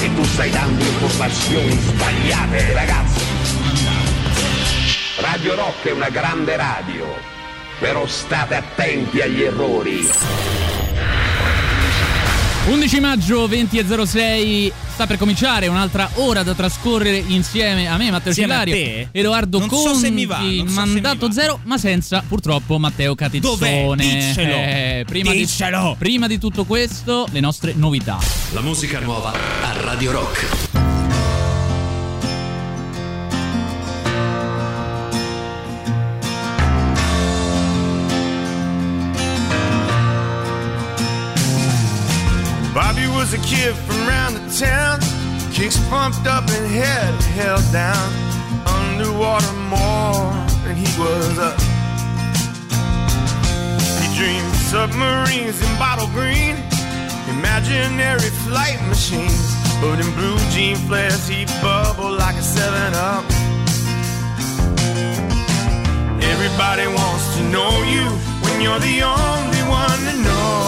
E tu stai dando informazioni sbagliate ragazzi. Radio Rock è una grande radio, però state attenti agli errori. 11 maggio 20.06 sta per cominciare un'altra ora da trascorrere insieme a me Matteo a Cillario? Edoardo Non so Conti se mi va, non so se mandato zero ma senza purtroppo Matteo Catizzone Dov'è? Diccelo. Eh, prima, Diccelo. Di, prima di tutto questo le nostre novità La musica nuova a Radio Rock. Was a kid from round the town, kicks pumped up and head held down, underwater more than he was up. He dreamed submarines in bottle green, imaginary flight machines, but in blue jean flares he'd bubble like a 7-Up. Everybody wants to know you when you're the only one to know.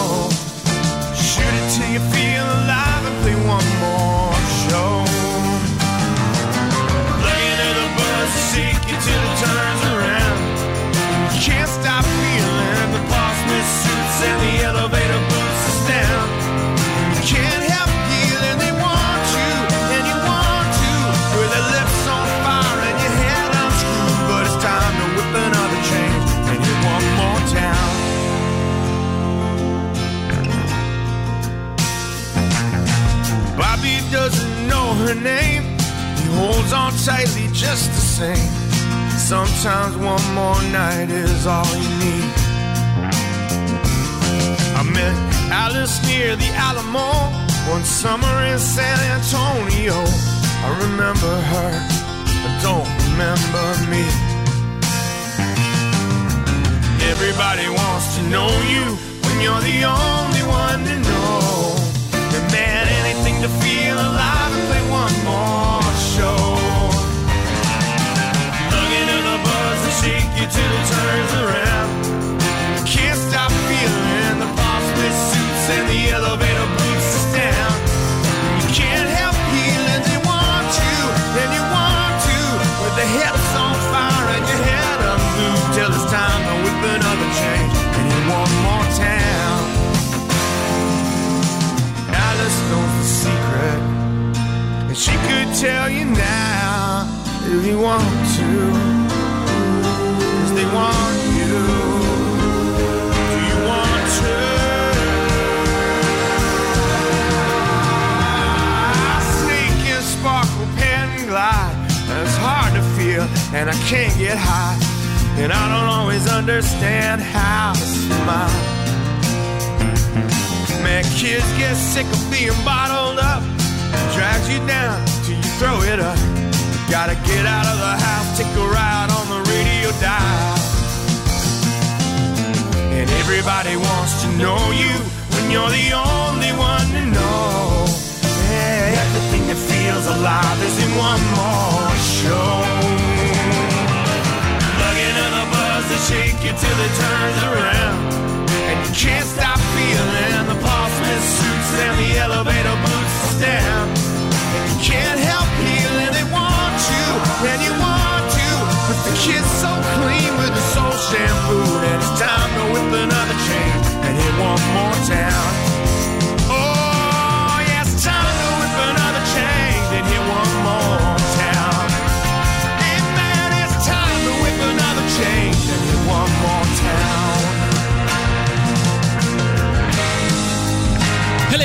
Till you feel alive and play one more her name. He holds on tightly just the same. Sometimes one more night is all you need. I met Alice near the Alamo one summer in San Antonio. I remember her, I don't remember me. Everybody wants to know you when you're the only one to know. And man, anything to feel alive you till it turns around. Can't stop feeling the with suits and the elevator boots us down. You can't help feeling they want you, and you want to. With the hips on fire and your head unglued till it's time to whip another change and hit one more town. Alice knows the secret, and she could tell you now if you want to. And glide It's hard to feel and I can't get high. And I don't always understand how to smile. Man, kids get sick of being bottled up. Drags you down till you throw it up. Gotta get out of the house, take a ride on the radio dial. And everybody wants to know you when you're the only one to know. Yeah, everything that feels alive is in one more show. Plug into the buzz to shake you till it turns around. And you can't stop feeling the with suits and the elevator boots us down. And you can't help feeling they want you, and you want to. But the kid's so clean with the soul shampoo, building up a chain and hit one more town.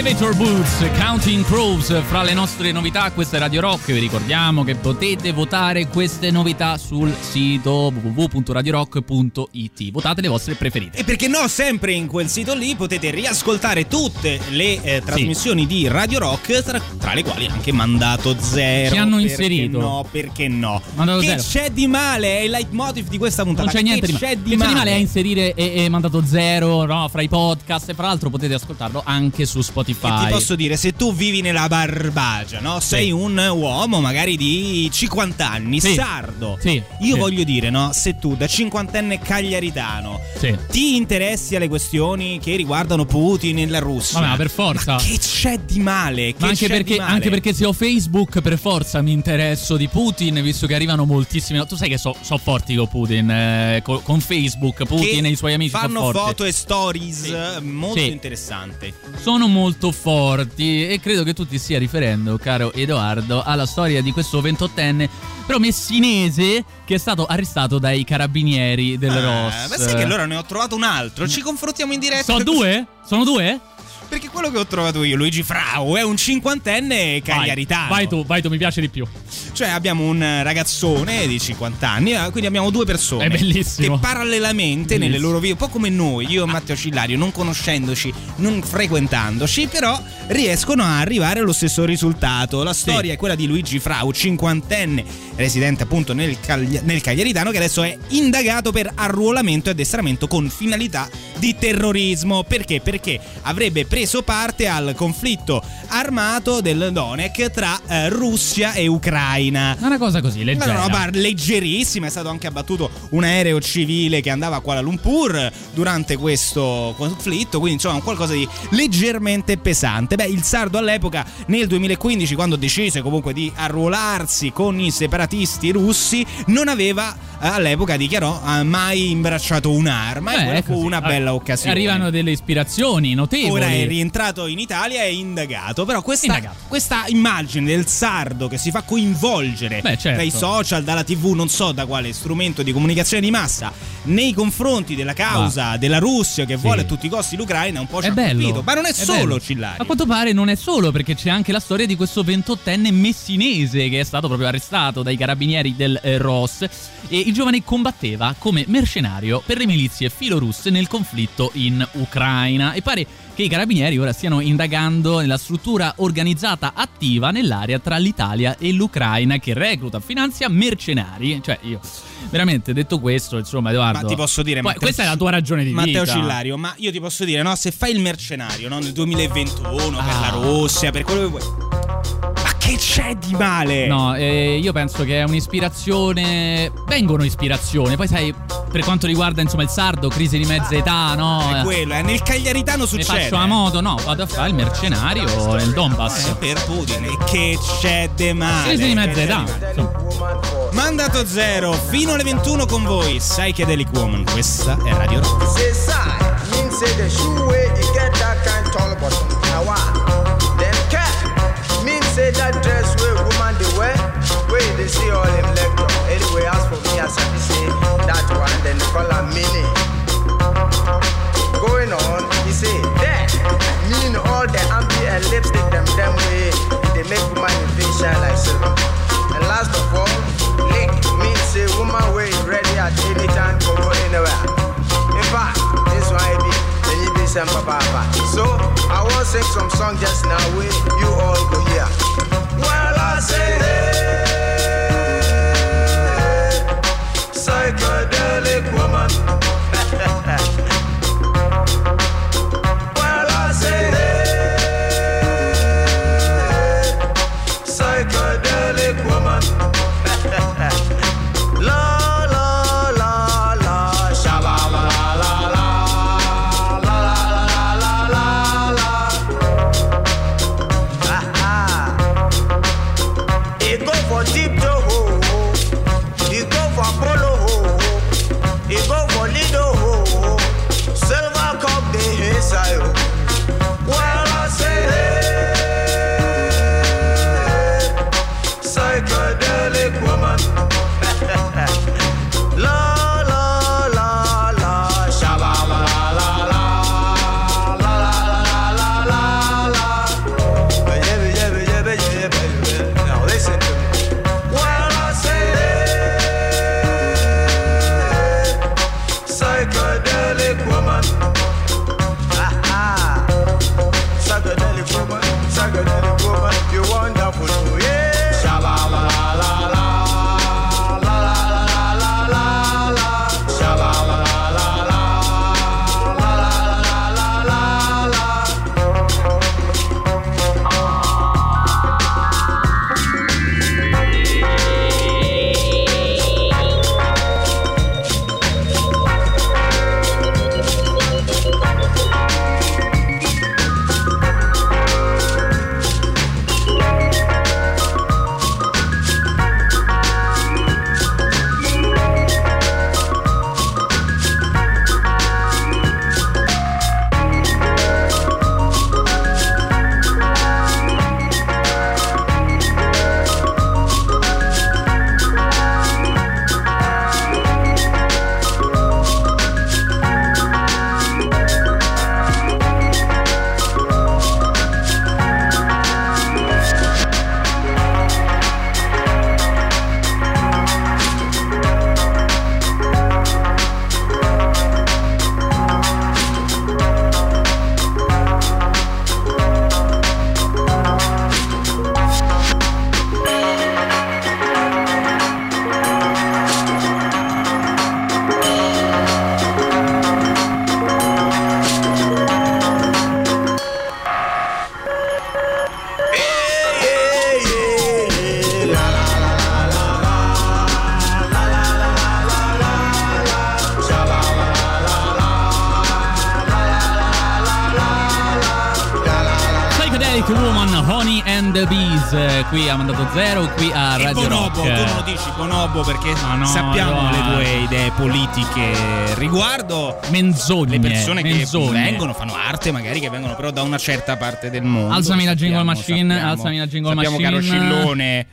Elevator Boots, Counting Crows, fra le nostre novità, questa è Radio Rock, vi ricordiamo che potete votare queste novità sul sito www.radiorock.it, votate le vostre preferite. E perché no, sempre in quel sito lì potete riascoltare tutte le eh, trasmissioni di Radio Rock, tra, tra le quali anche Mandato Zero. Ci hanno inserito. No, perché no? Mandato che Zero. c'è di male? È il leitmotiv di questa puntata. Non c'è niente Che di male. c'è di Che c'è male? di male a inserire e, e mandato zero no, fra i podcast e fra l'altro potete ascoltarlo anche su Spotify. Che ti posso dire, se tu vivi nella Barbagia, no? Sei un uomo magari di 50 anni, Sì. sardo. Sì, Io sì. voglio dire, no? Se tu da cinquantenne cagliaritano Sì. ti interessi alle questioni che riguardano Putin e la Russia. Vabbè, ma per forza. Ma che c'è di male? Che Ma anche perché, male? anche perché se ho Facebook per forza mi interesso di Putin, visto che arrivano moltissimi. Tu sai che so, so forti con Putin, eh, co- con Facebook, Putin Che e i suoi amici fanno forti. foto e stories eh, molto Sì. interessanti. Sono molto forti e credo che tu ti stia riferendo, caro Edoardo, alla storia di questo 28enne però messinese che è stato arrestato dai carabinieri del Eh, Ross. ma sai che allora ne ho trovato un altro. Ci confrontiamo in diretta. Sono due? Sono due? Perché quello che ho trovato io, Luigi Frau, è un cinquantenne cagliaritano. Vai tu, vai tu, mi piace di più. Cioè abbiamo un ragazzone di 50 anni, eh, quindi abbiamo due persone È bellissimo. che parallelamente nelle loro vite, un po' come noi, io e Matteo Cillario, non conoscendoci, non frequentandoci, però riescono a arrivare allo stesso risultato. La storia è quella di Luigi Frau, cinquantenne, residente appunto nel, Cagli- nel Cagliaritano, che adesso è indagato per arruolamento e addestramento con finalità di terrorismo. Perché? Perché avrebbe preso parte al conflitto armato del Donetsk tra eh, Russia e Ucraina. Una cosa così, Una leggera. roba leggerissima, è stato anche abbattuto un aereo civile che andava a Kuala Lumpur durante questo conflitto, quindi insomma un qualcosa di leggermente pesante. Beh, il sardo all'epoca, nel 2015, quando decise comunque di arruolarsi con i separatisti russi, non aveva eh, all'epoca dichiarò ha mai imbracciato un'arma Beh, e quella fu una bella occasione. Arrivano delle ispirazioni notevoli. Ora è rientrato in Italia e indagato. Però questa, Indagato. questa immagine del sardo che si fa coinvolgere Beh, certo. dai social, dalla TV, non so da quale strumento di comunicazione di massa, nei confronti della causa della Russia che vuole a tutti i costi l'Ucraina, un po' ci È ha bello. colpito. Ma non è, solo bello. Cillari. A quanto pare non è solo perché c'è anche la storia di questo 28enne messinese che è stato proprio arrestato dai carabinieri del eh, Ross e il giovane combatteva come mercenario per le milizie filorusse nel conflitto in Ucraina e pare che i carabinieri ora stiano indagando nella struttura organizzata attiva nell'area tra l'Italia e l'Ucraina che recluta, finanzia mercenari. Cioè io veramente detto questo, insomma, Edoardo. Ma ti posso dire, Poi, Matteo- questa è la tua ragione di Matteo vita. Cillario, ma io ti posso dire, no, se fai il mercenario no, nel 2021 per Ah. la Russia, per quello che vuoi. Che c'è di male? No, eh, io penso che è un'ispirazione. Vengono ispirazioni. Poi, sai, per quanto riguarda insomma il sardo, crisi di mezza età, no? È quello, eh, nel Cagliaritano Ne succede. faccio la moto, no, vado a fare il mercenario nel Donbass. Eh, per Putin. E che c'è de male? Crisi di mezza età. Mandato zero, fino alle 21 con voi. Psychedelic Woman, questa è Radio Rock. Say sign, mean say the shoe way you get that kind tall they see all them lecture. Anyway, as for me, as I say that one, then call a mini. Going on, he say that mean all the ambi and lipstick them them way they make woman in face shine like silver. And last of all, lick mean say woman way ready at any time for go anywhere. In fact, this one I be. So I want sing some song just now where you all go hear. Psychedelic woman. Qui ha mandato zero, qui a E Radio Bonobo, Rock. tu non lo dici Bonobo perché no, sappiamo no. le tue idee politiche riguardo menzogne, le persone menzogne. che vengono, fanno arte magari che vengono però da una certa parte del mondo. Alzami la jingle Sappiamo, machine, sappiamo. alzami la jingle sappiamo, machine. caro Scillone.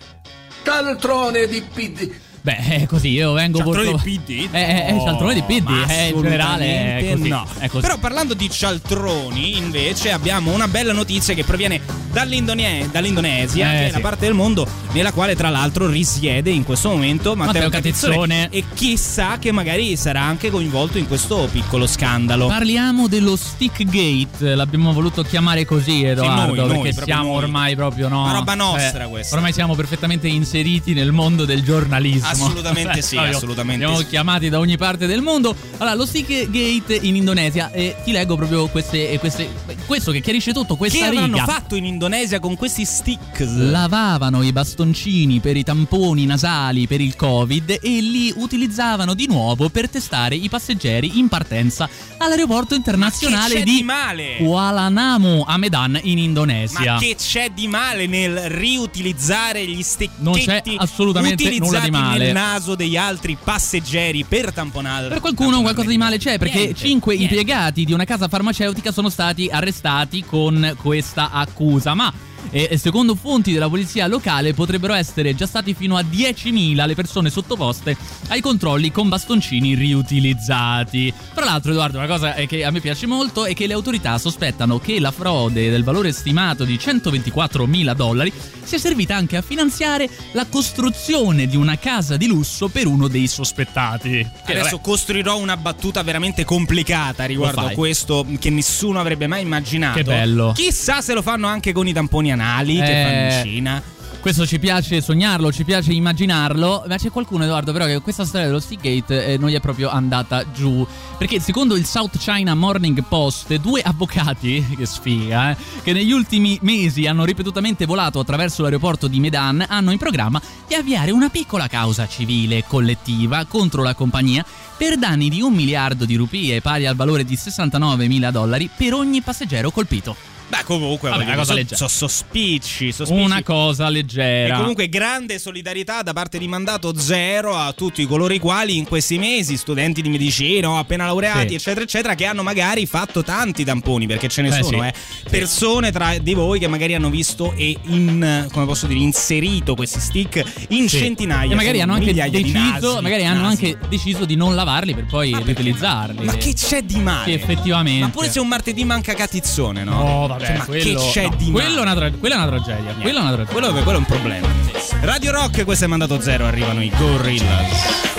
Cialtrone di PD. Beh, è così, io vengo Cialtrone purtroppo- di PD? Eh, eh, eh, cialtrone di PD, eh, in generale è assolutamente così. no. è così. Però parlando di cialtroni, invece, abbiamo una bella notizia che proviene dall'Indonie- dall'Indonesia, Eh, che è sì. la parte del mondo nella quale, tra l'altro, risiede in questo momento Matteo, Matteo Catizzone. E chissà che magari sarà anche coinvolto in questo piccolo scandalo. Parliamo dello Stick Gate, l'abbiamo voluto chiamare così, Edoardo, noi, noi, perché proprio siamo noi. ormai proprio no. Una roba nostra Eh, questa. Ormai siamo perfettamente inseriti nel mondo del giornalismo. Assolutamente sì, Proprio assolutamente Siamo sì. chiamati da ogni parte del mondo. Allora, lo Stick Gate in Indonesia, e ti leggo proprio queste, queste questo che chiarisce tutto, questa Che riga. fatto in Indonesia con questi sticks? Lavavano i bastoncini per i tamponi nasali per il Covid e li utilizzavano di nuovo per testare i passeggeri in partenza all'aeroporto internazionale di, di male? Kuala Namu a Medan in Indonesia. Ma che c'è di male nel riutilizzare gli stecchetti Non c'è assolutamente nulla di male. Nel naso degli altri passeggeri per tamponare? Per qualcuno qualcosa di male c'è perché Niente, cinque niente. impiegati di una casa farmaceutica sono stati arrestati con questa accusa, ma eh, secondo fonti della polizia locale potrebbero essere già stati fino a 10.000 le persone sottoposte ai controlli con bastoncini riutilizzati. Tra l'altro Edoardo, una cosa eh, che a me piace molto è che le autorità sospettano che la frode del valore stimato di 124.000 dollari sia servita anche a finanziare la costruzione di una casa di lusso per uno dei sospettati. Che, Adesso vabbè, costruirò una battuta veramente complicata riguardo a questo che nessuno avrebbe mai immaginato. Che bello. Chissà se lo fanno anche con i tamponi anali che Eh, fanno in Cina. Questo ci piace sognarlo, ci piace immaginarlo, ma c'è qualcuno Edoardo però che questa storia dello Seagate eh, non gli è proprio andata giù, perché secondo il South China Morning Post due avvocati, che sfiga, eh, che negli ultimi mesi hanno ripetutamente volato attraverso l'aeroporto di Medan hanno in programma di avviare una piccola causa civile collettiva contro la compagnia per danni di un miliardo di rupie pari al valore di 69 mila dollari per ogni passeggero colpito. Beh, comunque, Vabbè, una cosa leggera. so, so sospicci, sospicci. Una cosa E leggera. comunque grande solidarietà da parte di Mandato Zero a tutti coloro i quali in questi mesi, studenti di medicina appena laureati, Sì. eccetera, eccetera, che hanno magari fatto tanti tamponi, perché ce ne Eh, sono, sì. eh. Persone tra di voi che magari hanno visto e in, come posso dire, inserito questi stick in centinaia. E magari hanno anche migliaia di deciso, nasi, magari hanno nasi. anche deciso di non lavarli per poi riutilizzarli. Ma che c'è di male? Sì, effettivamente. Ma pure se un martedì manca Catizzone, no? No, vabbè, Cioè, ma quello- che c'è no, di quello è una tra- quella è una tragedia. Quella è una tragedia. Quello, quello è un problema. Radio Rock, questo è mandato zero, arrivano i Gorillaz.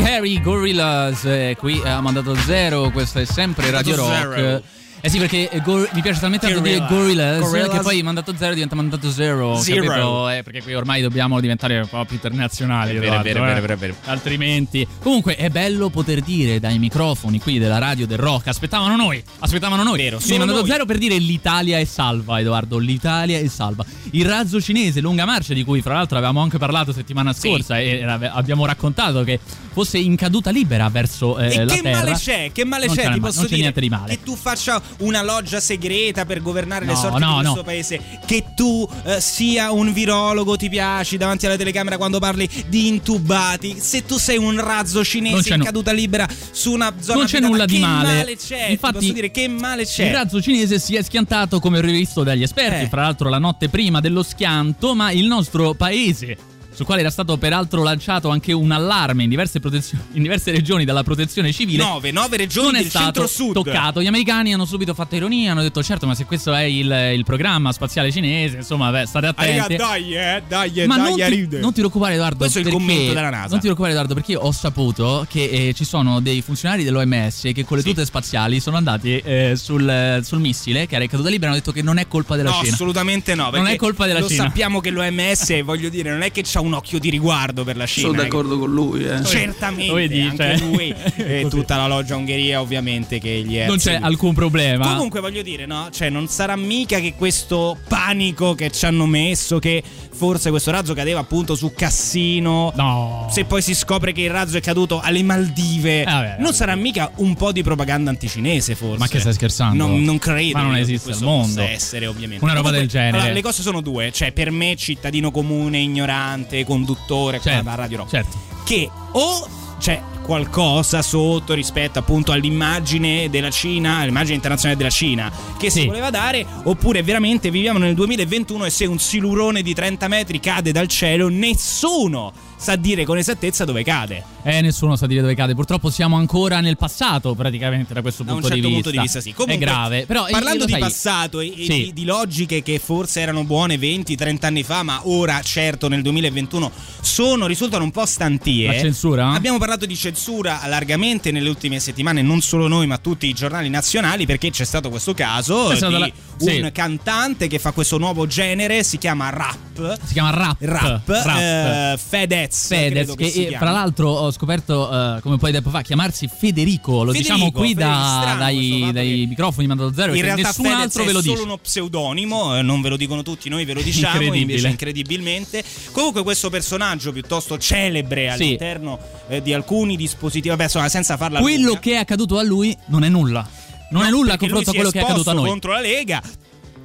Harry Gorillaz, eh, qui ha mandato zero, questo è sempre Radio Mandato Rock. zero. Eh sì, perché eh, Gor- mi piace talmente tanto dire Gorillaz. Gorillaz, che poi mandato zero diventa mandato zero. Zero. capito? Eh, perché qui ormai dobbiamo diventare un po' più internazionali. È vero, è Edoardo, vero, eh. vero, vero. Altrimenti. Comunque è bello poter dire dai microfoni qui della radio del rock. Aspettavano noi. Aspettavano noi. Vero, solo mandato noi. zero per dire l'Italia è salva, Edoardo. L'Italia è salva. Il razzo cinese, lunga marcia, di cui fra l'altro avevamo anche parlato settimana scorsa e ave- abbiamo raccontato che fosse in caduta libera verso eh, E la che terra. male c'è? Che male Non c'è? Ti ma- posso non c'è dire niente di male. che tu faccia una loggia segreta per governare le No, sorti no, di questo no. paese, che tu eh, sia un virologo, ti piaci davanti alla telecamera quando parli di intubati, se tu sei un razzo cinese in nu- caduta libera su una zona Non c'è abitata, nulla di che male. c'è? Infatti, Ti posso dire che male c'è? Il razzo cinese si è schiantato come rivisto dagli esperti, Eh. fra l'altro la notte prima dello schianto, ma il nostro paese sul quale era stato peraltro lanciato anche un allarme in diverse, protezio- in diverse regioni dalla protezione civile. Nove, nove regioni non è del stato centro-sud. toccato. Gli americani hanno subito fatto ironia, hanno detto certo, ma se questo è il, il programma spaziale cinese, insomma, beh, state Ah, raga, attenti. dai, eh, dai, Ma dai, non ti, non ti preoccupare Edoardo Questo è il commento della NASA. Non ti preoccupare Edoardo perché io ho saputo che eh, ci sono dei funzionari dell'OMS che con le tute spaziali sono andati eh, sul, sul missile che era in caduta libera e hanno detto che non è colpa della No, Cina. assolutamente no. Non è colpa della lo Cina. sappiamo che l'OMS, voglio dire, non è che c'ha un occhio di riguardo per la Cina. Sono d'accordo con lui, eh. Certamente, vedi, anche cioè. lui e tutta la loggia Ungheria, ovviamente, che gli è. Non c'è alcun problema. Comunque voglio dire, no? Cioè, non sarà mica che questo panico che ci hanno messo, che forse questo razzo cadeva appunto su Cassino. No. Se poi si scopre che il razzo è caduto alle Maldive, vabbè, non sarà mica un po' di propaganda anticinese, forse. Ma che stai scherzando? Non, non credo. Ma non esiste al mondo. essere, ovviamente. Una roba del genere. allora, le cose sono due. Cioè, per me, cittadino comune, ignorante, conduttore, qua Certo, da Radio Rock. certo. Che o c'è qualcosa sotto rispetto appunto all'immagine della Cina, all'immagine internazionale della Cina che si Sì. voleva dare, oppure veramente viviamo nel 2021 e se un silurone di 30 metri cade dal cielo, nessuno sa dire con esattezza dove cade. Eh, nessuno sa dire dove cade. Purtroppo siamo ancora nel passato, praticamente, da questo Da un punto, certo di, punto vista. di vista, sì. Comunque, è grave. Però, eh, parlando di sai- passato e, Sì. di, di logiche che forse erano buone 20-30 anni fa, ma ora, certo, nel 2021 sono, risultano un po' stantie. La censura? Abbiamo parlato di censura largamente nelle ultime settimane, non solo noi, ma tutti i giornali nazionali, perché c'è stato questo caso di la- sì. un cantante che fa questo nuovo genere, si chiama rap. Si chiama rap. Rap, eh, Fedez, Fedez, credo che, che eh, chiami. fra l'altro ho scoperto eh, come poi tempo fa chiamarsi Federico. Lo Federico, diciamo qui da- dai, dai microfoni mandato zero. In realtà nessun Fedez altro è ve lo solo dice. uno pseudonimo, eh, non ve lo dicono tutti, noi ve lo diciamo Incredibile. invece incredibilmente. Comunque questo personaggio piuttosto celebre Sì. all'interno eh, di alcuni dispositivi, vabbè, insomma, senza farla Quello lunga. che è accaduto a lui non è nulla. Non è nulla confronto a quello che è accaduto a noi. contro la Lega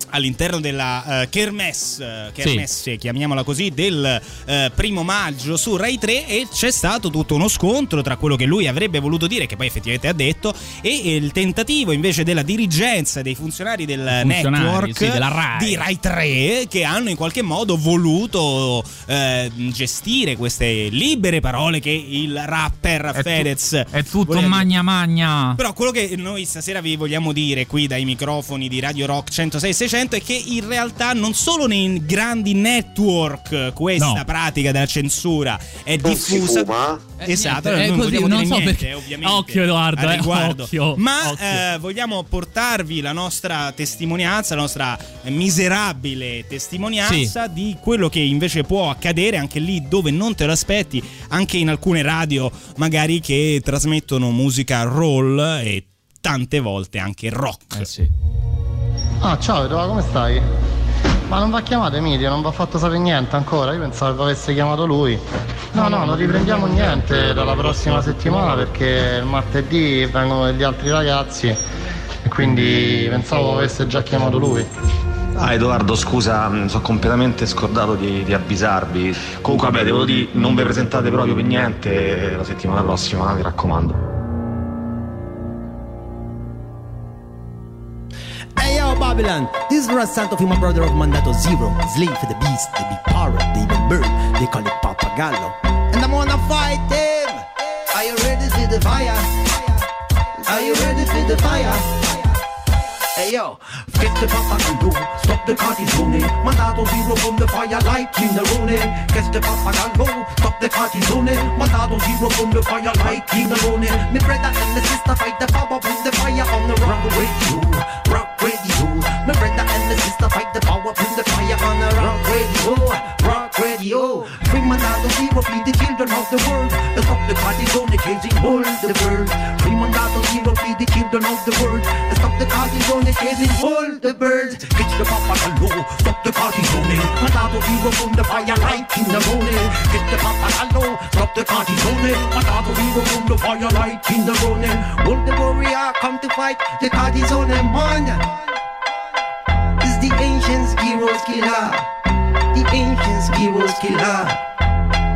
all'interno della eh, Kermesse, eh, Kermesse, chiamiamola così, del eh, primo maggio su Rai 3 e c'è stato tutto uno scontro tra quello che lui avrebbe voluto dire, che poi effettivamente ha detto, e il tentativo invece della dirigenza dei funzionari del Funzionari, network sì, della Rai. di Rai 3 che hanno in qualche modo voluto eh, gestire queste libere parole che il rapper Fedez È tutto magna magna. Però quello che noi stasera vi vogliamo dire qui dai microfoni di Radio Rock 106 600 è che in realtà non solo nei grandi network questa No. pratica della censura è Non si diffusa. fuma? Eh, esatto, niente, noi è così, non dire so niente, perché- ovviamente, Occhio, Edoardo, eh, occhio, Ma occhio. eh, vogliamo portarvi la nostra testimonianza, la nostra miserabile testimonianza di quello che invece può accadere anche lì dove non te lo aspetti, anche in alcune radio magari che trasmettono musica roll e tante volte anche rock. Eh sì. Ah, ciao Edoardo, come stai? Ma non va chiamato Emilio, non va fatto sapere niente ancora, io pensavo avesse chiamato lui. No, no, non riprendiamo niente dalla prossima settimana perché il martedì vengono degli altri ragazzi e quindi pensavo avesse già chiamato lui. Ah Edoardo scusa, mi sono completamente scordato di, di avvisarvi. Comunque vabbè, devo dire, non vi presentate proprio per niente la settimana prossima, mi raccomando. Hey yo, Babylon, this is Russ Santo for my brother of Mandato Zero. Slave for the beast, the big parrot, the even bird, they call it Papagallo. And I'm gonna fight him. Are you ready for the fire? Are you ready for the fire? Hey yo, get the papa gallo, stop the cartizone. Mandato zero from the fire like King Nerone. Get the papa gallo, stop the cartizone. Mandato zero from the fire like King Nerone. Me brother and the sister fight the power, bring the fire on the radio, rock Me brother and the sister fight the power, bring the fire on the rock radio, rock radio. Bring mandato zero, feed the children of the world. The cartizone, chasing all the birds. Bring mandato zero, feed the children of the world. Stop the cartizone, chasing all the birds. Get the papa gallo, stop the cartizone. Mandato zero from the fire like in the morning. Get the papa gallo, stop the cartizone. Mandato zero from the fire like in the morning. All the warrior come to fight the cartizone man. The ancients heroes killer. The ancients heroes killer.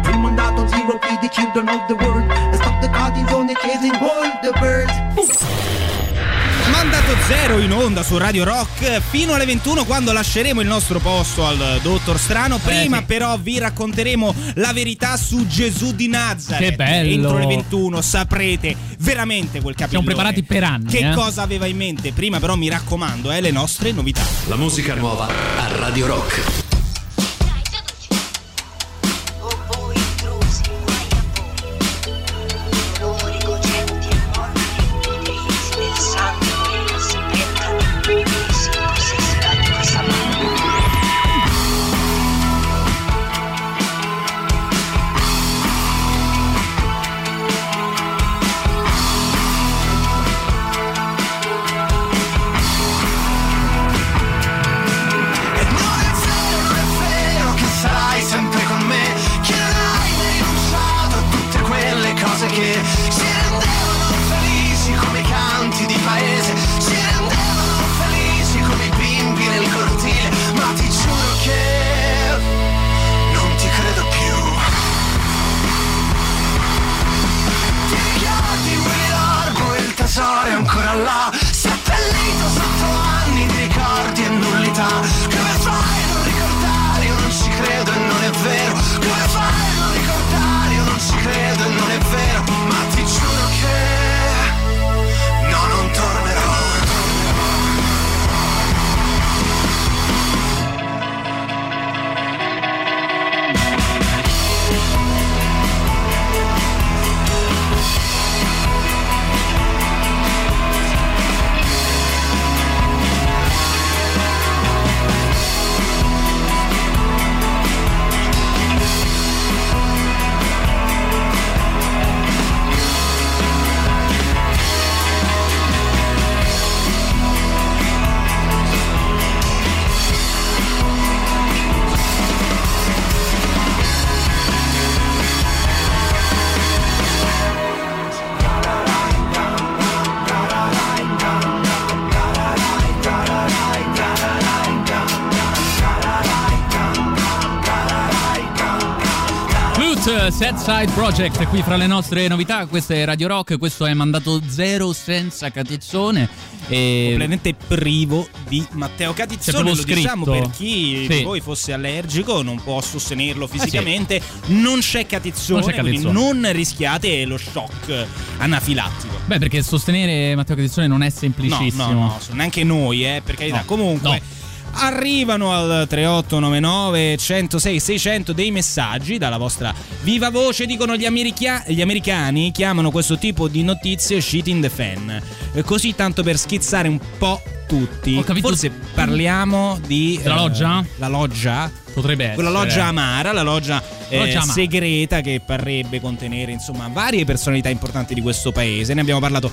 Bring mandato zero, feed the children of the world. And stop the cartizone, chasing all the birds. Mandato zero in onda su Radio Rock fino alle 21 quando lasceremo il nostro posto al Dottor Strano. Prima sì. però vi racconteremo la verità su Gesù di Nazareth. Che bello. Entro le 21 saprete veramente quel capitolo. Siamo preparati per anni, Che eh. cosa aveva in mente? Prima però mi raccomando, eh, le nostre novità. La musica nuova a Radio Rock. Set Side Project qui fra le nostre novità, questa è Radio Rock, questo è mandato zero senza catizzone e Completamente privo di Matteo Catizzone. Lo diciamo scritto. per chi Sì. di voi fosse allergico, non può sostenerlo sì. fisicamente. Non c'è Catizzone, Non c'è Catizzone. non rischiate lo shock anafilattico. Beh, perché sostenere Matteo Catizzone non è semplicissimo. No, no, no, neanche noi, eh, per carità. No, Comunque. Arrivano al 3899 106 600 dei messaggi dalla vostra viva voce, dicono gli, america- gli americani chiamano questo tipo di notizie shit in the fan. Eh, così tanto per schizzare un po' tutti. Forse parliamo di Della loggia? La loggia? Potrebbe essere. Quella loggia amara, la loggia, eh, Loggia amara. segreta che parrebbe contenere insomma varie personalità importanti di questo paese. Ne abbiamo parlato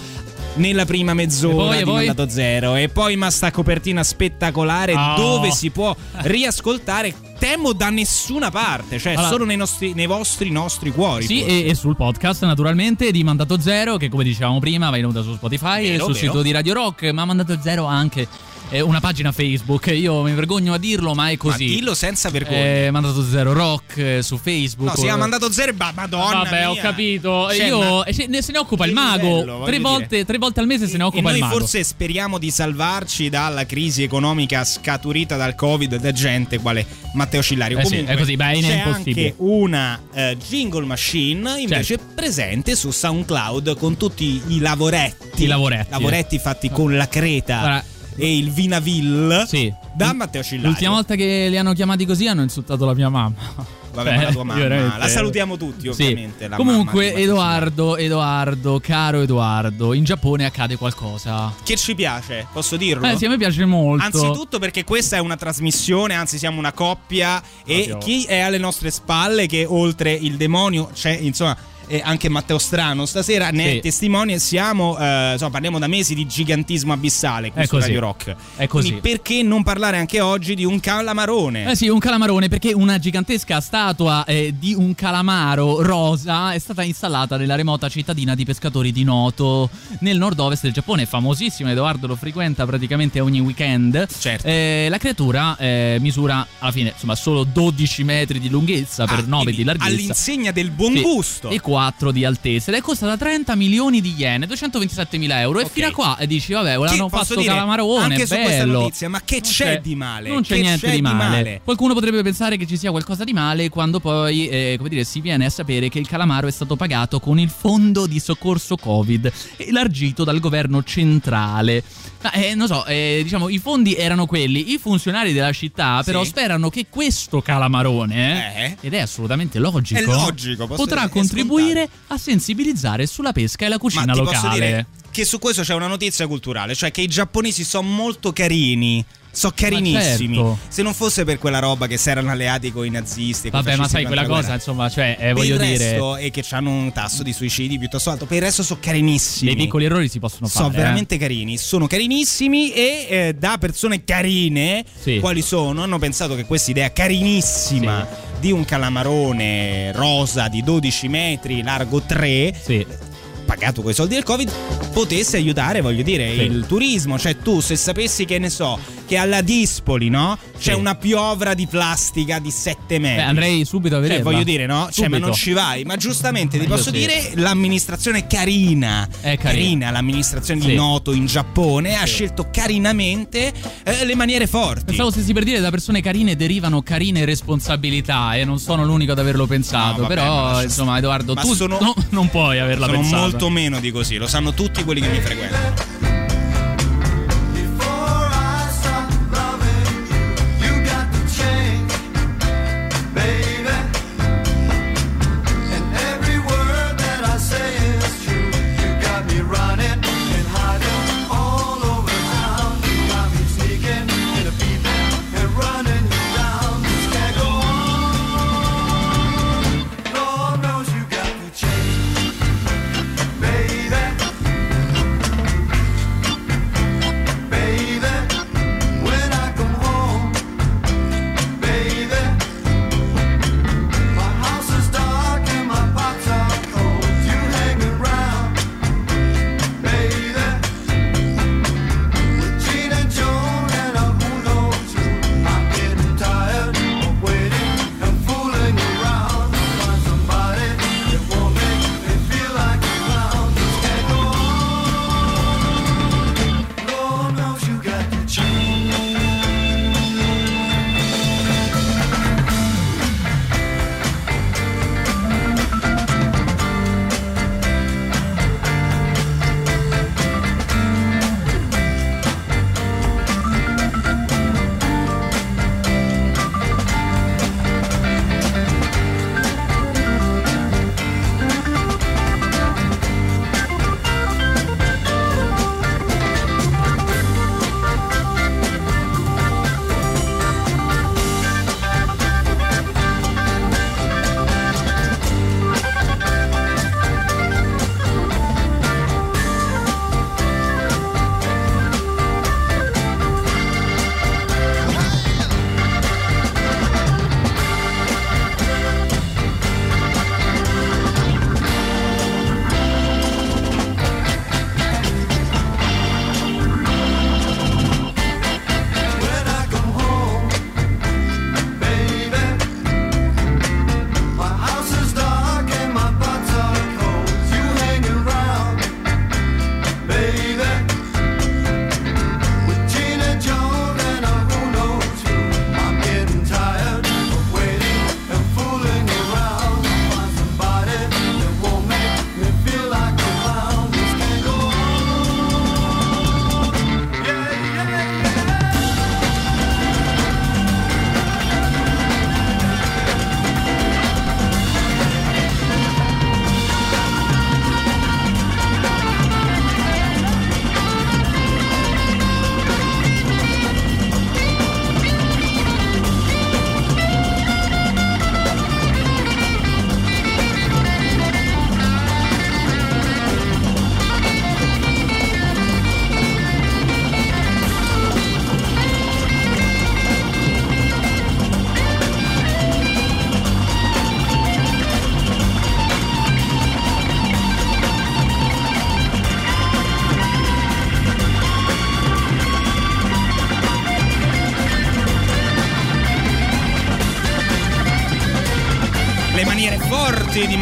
nella prima E mezz'ora poi, e di poi? Mandato Zero e poi ma sta copertina spettacolare Oh. dove si può riascoltare temo da nessuna parte, cioè Allora- solo nei, nostri, nei vostri nostri cuori. Sì, e, e sul podcast naturalmente di Mandato Zero, che come dicevamo prima va in onda su Spotify e Vero, sul vero. sito di Radio Rock, ma Mandato Zero ha anche eh, una pagina Facebook. Io mi vergogno a dirlo, ma è così. Ma dillo senza vergogna. Eh, Mandato Zero Rock eh, su Facebook. No, si è mandato zero e ba- madonna Vabbè, ho mia. capito. Cioè, Io ma- e se ne, se ne occupa il mago. livello, tre, volte, tre volte al mese se ne E occupa noi il mago. forse speriamo di salvarci dalla crisi economica scaturita dal Covid da gente quale Matteo Cillario. Eh sì, Comunque, è così, beh, è c'è impossibile. anche una eh, jingle machine invece presente su SoundCloud con tutti i lavoretti. I lavoretti. Lavoretti fatti con la creta. Allora, e il Vinaville Sì. da Matteo Cillario. L'ultima volta che li hanno chiamati così hanno insultato la mia mamma. Vabbè, ma la tua mamma, la salutiamo tutti Sì. ovviamente. la Comunque, Edoardo, Edoardo, caro Edoardo, in Giappone accade qualcosa. Che ci piace, posso dirlo? Eh sì, a me piace molto. Anzitutto perché questa è una trasmissione, anzi siamo una coppia e Proprio. chi è alle nostre spalle che oltre il demonio c'è insomma e anche Matteo Strano stasera ne Sì. è testimone siamo eh, insomma parliamo da mesi di gigantismo abissale qui È su così. Radio Rock È così. Quindi perché non parlare anche oggi di un calamarone Eh sì, un calamarone perché una gigantesca statua eh, di un calamaro rosa è stata installata nella remota cittadina di pescatori di Noto nel nord-ovest del Giappone, famosissima, Edoardo lo frequenta praticamente ogni weekend. Certo. Eh, la creatura eh, misura alla fine insomma solo 12 metri di lunghezza per 9 di larghezza. Ah, all'insegna del buon Sì, gusto E 4 di altezza ed è costata 30 milioni di yen, 227 mila euro. E fino a qua dici, vabbè, l'hanno fatto dire, calamarone, anche su bello. questa notizia, ma che Non c'è di male? Non c'è Che niente c'è di di male. male? Qualcuno potrebbe pensare che ci sia qualcosa di male quando poi, eh, come dire, si viene a sapere che il calamaro è stato pagato con il fondo di soccorso Covid, elargito dal governo centrale. Ma, eh, non so, eh, diciamo, i fondi erano quelli, i funzionari della città però Sì. sperano che questo calamarone, Eh? ed è assolutamente logico, È logico, potrà contribuire a sensibilizzare sulla pesca e la cucina Ma locale. che su questo c'è una notizia culturale, cioè che i giapponesi sono molto carini. Sono carinissimi. certo. Se non fosse per quella roba che si erano alleati con i nazisti. Vabbè, ma sai, quella la cosa, guerra. insomma, cioè, eh, voglio dire, resto è che hanno un tasso di suicidi piuttosto alto. Per il resto sono carinissimi. dei piccoli errori si possono fare. Sono eh. veramente carini, sono carinissimi e eh, da persone carine, Sì. quali sono, hanno pensato che questa idea carinissima di un calamarone rosa di 12 metri, largo 3, pagato con i soldi del Covid, potesse aiutare, voglio dire, Sì. il turismo. Cioè tu se sapessi che ne so, che alla Dispoli, no? C'è Sì. una piovra di plastica di 7 metri. Beh, andrei subito a Cioè, vederla. voglio dire, no? Cioè, ma Subito. non ci vai. Ma giustamente ti posso sì. dire, l'amministrazione carina, È carina. l'amministrazione Sì. di Noto in Giappone, ha scelto carinamente eh, le maniere forti. Pensavo stessi per dire da persone carine derivano carine responsabilità e non sono l'unico ad averlo pensato. No, vabbè, però, insomma. Edoardo, tu sono- no- non puoi averla Sono pensata. Molto meno di così, lo sanno tutti quelli che mi frequentano.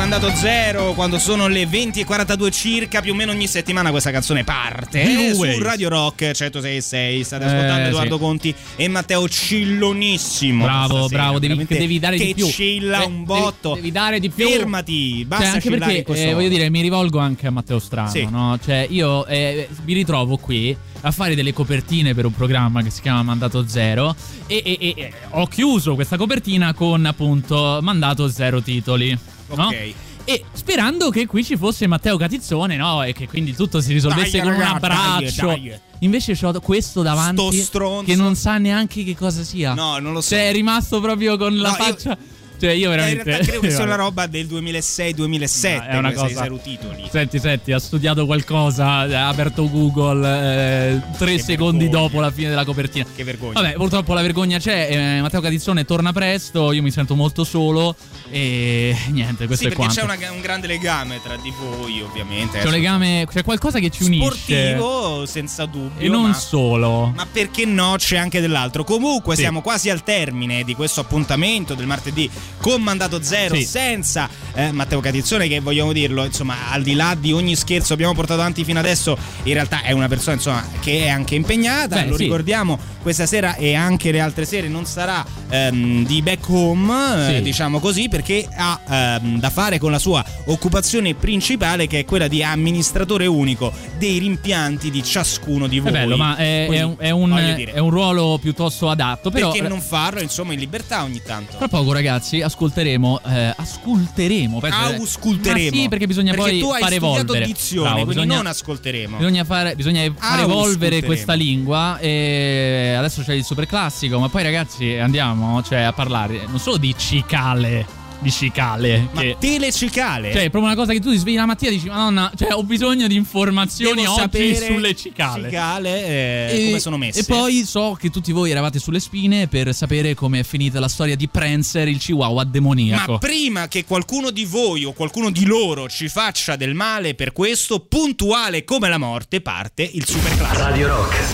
Mandato Zero quando sono le 20.42 circa, più o meno ogni settimana questa canzone parte eh, su. Radio Rock 106.6. State Eh, ascoltando Edoardo sì. Conti e Matteo Cillonissimo. Bravo, bravo, devi, devi dare che di più. cilla Eh, un devi- botto. Devi, dare di più. Fermati, basta Cioè, anche perché eh, voglio dire, mi rivolgo anche a Matteo Strano, Sì. no? Cioè, io eh, mi ritrovo qui a fare delle copertine per un programma che si chiama Mandato Zero e- e- e ho chiuso questa copertina con appunto Mandato Zero titoli. No? Ok. E sperando che qui ci fosse Matteo Catizzone, no? E che quindi tutto si risolvesse Dai, con un raga, abbraccio. dai, dai. Invece ho questo davanti Sto stronzo. che non sa neanche che cosa sia. No, non lo so. Cioè, è rimasto proprio con la No, io- faccia. Cioè, io Eh, veramente. In realtà credo che sia una roba del 2006-2007. No, è una cosa- zero titoli. Senti, senti, ha studiato qualcosa, ha aperto Google eh, tre secondi vergogna. dopo la fine della copertina. Che vergogna. Vabbè, purtroppo la vergogna c'è. eh, Matteo Catizzone torna presto. Io mi sento molto solo. E niente, questo sì, è perché quanto. c'è una- un grande legame tra di voi, ovviamente. C'è un legame, c'è qualcosa che ci unisce. sportivo, senza dubbio. E non ma... solo. Ma perché no? C'è anche dell'altro. Comunque, Sì. siamo quasi al termine di questo appuntamento del martedì con mandato zero, Sì. senza eh, Matteo Catizzone, che vogliamo dirlo, insomma, al di là di ogni scherzo abbiamo portato avanti fino adesso, in realtà è una persona insomma, che è anche impegnata. Beh, Lo sì. ricordiamo, questa sera e anche le altre sere non sarà ehm, di back home, eh, Sì. diciamo così, perché ha ehm, da fare con la sua occupazione principale, che è quella di amministratore unico dei rimpianti di ciascuno di voi. È bello, ma è, è Quindi, un, è un- è un ruolo piuttosto adatto. Però, perché non farlo, insomma, in libertà ogni tanto? Tra poco, ragazzi, ascolteremo. Eh, ascolteremo. penso- Ausculteremo. Sì, perché bisogna Perché poi fare evolvere. dizione, Bravo, bisogna, non ascolteremo. Bisogna fare, bisogna Ausculteremo. evolvere questa lingua. E adesso c'è il super classico. Ma poi, ragazzi, andiamo cioè, a parlare non solo di cicale. Di cicale. Ma che- telecicale? Cioè, è proprio una cosa che tu ti svegli la mattina e dici: Madonna, cioè, ho bisogno di informazioni Devo oggi sulle cicale. cicale, eh, come sono messe. E poi so che tutti voi eravate sulle spine per sapere come è finita la storia di Prancer, il chihuahua demoniaco. Ma prima che qualcuno di voi o qualcuno di loro ci faccia del male per questo, puntuale come la morte, parte il super classico. Radio Rock.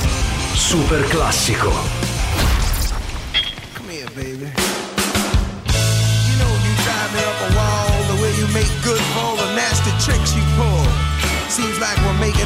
Super classico. Come here, baby.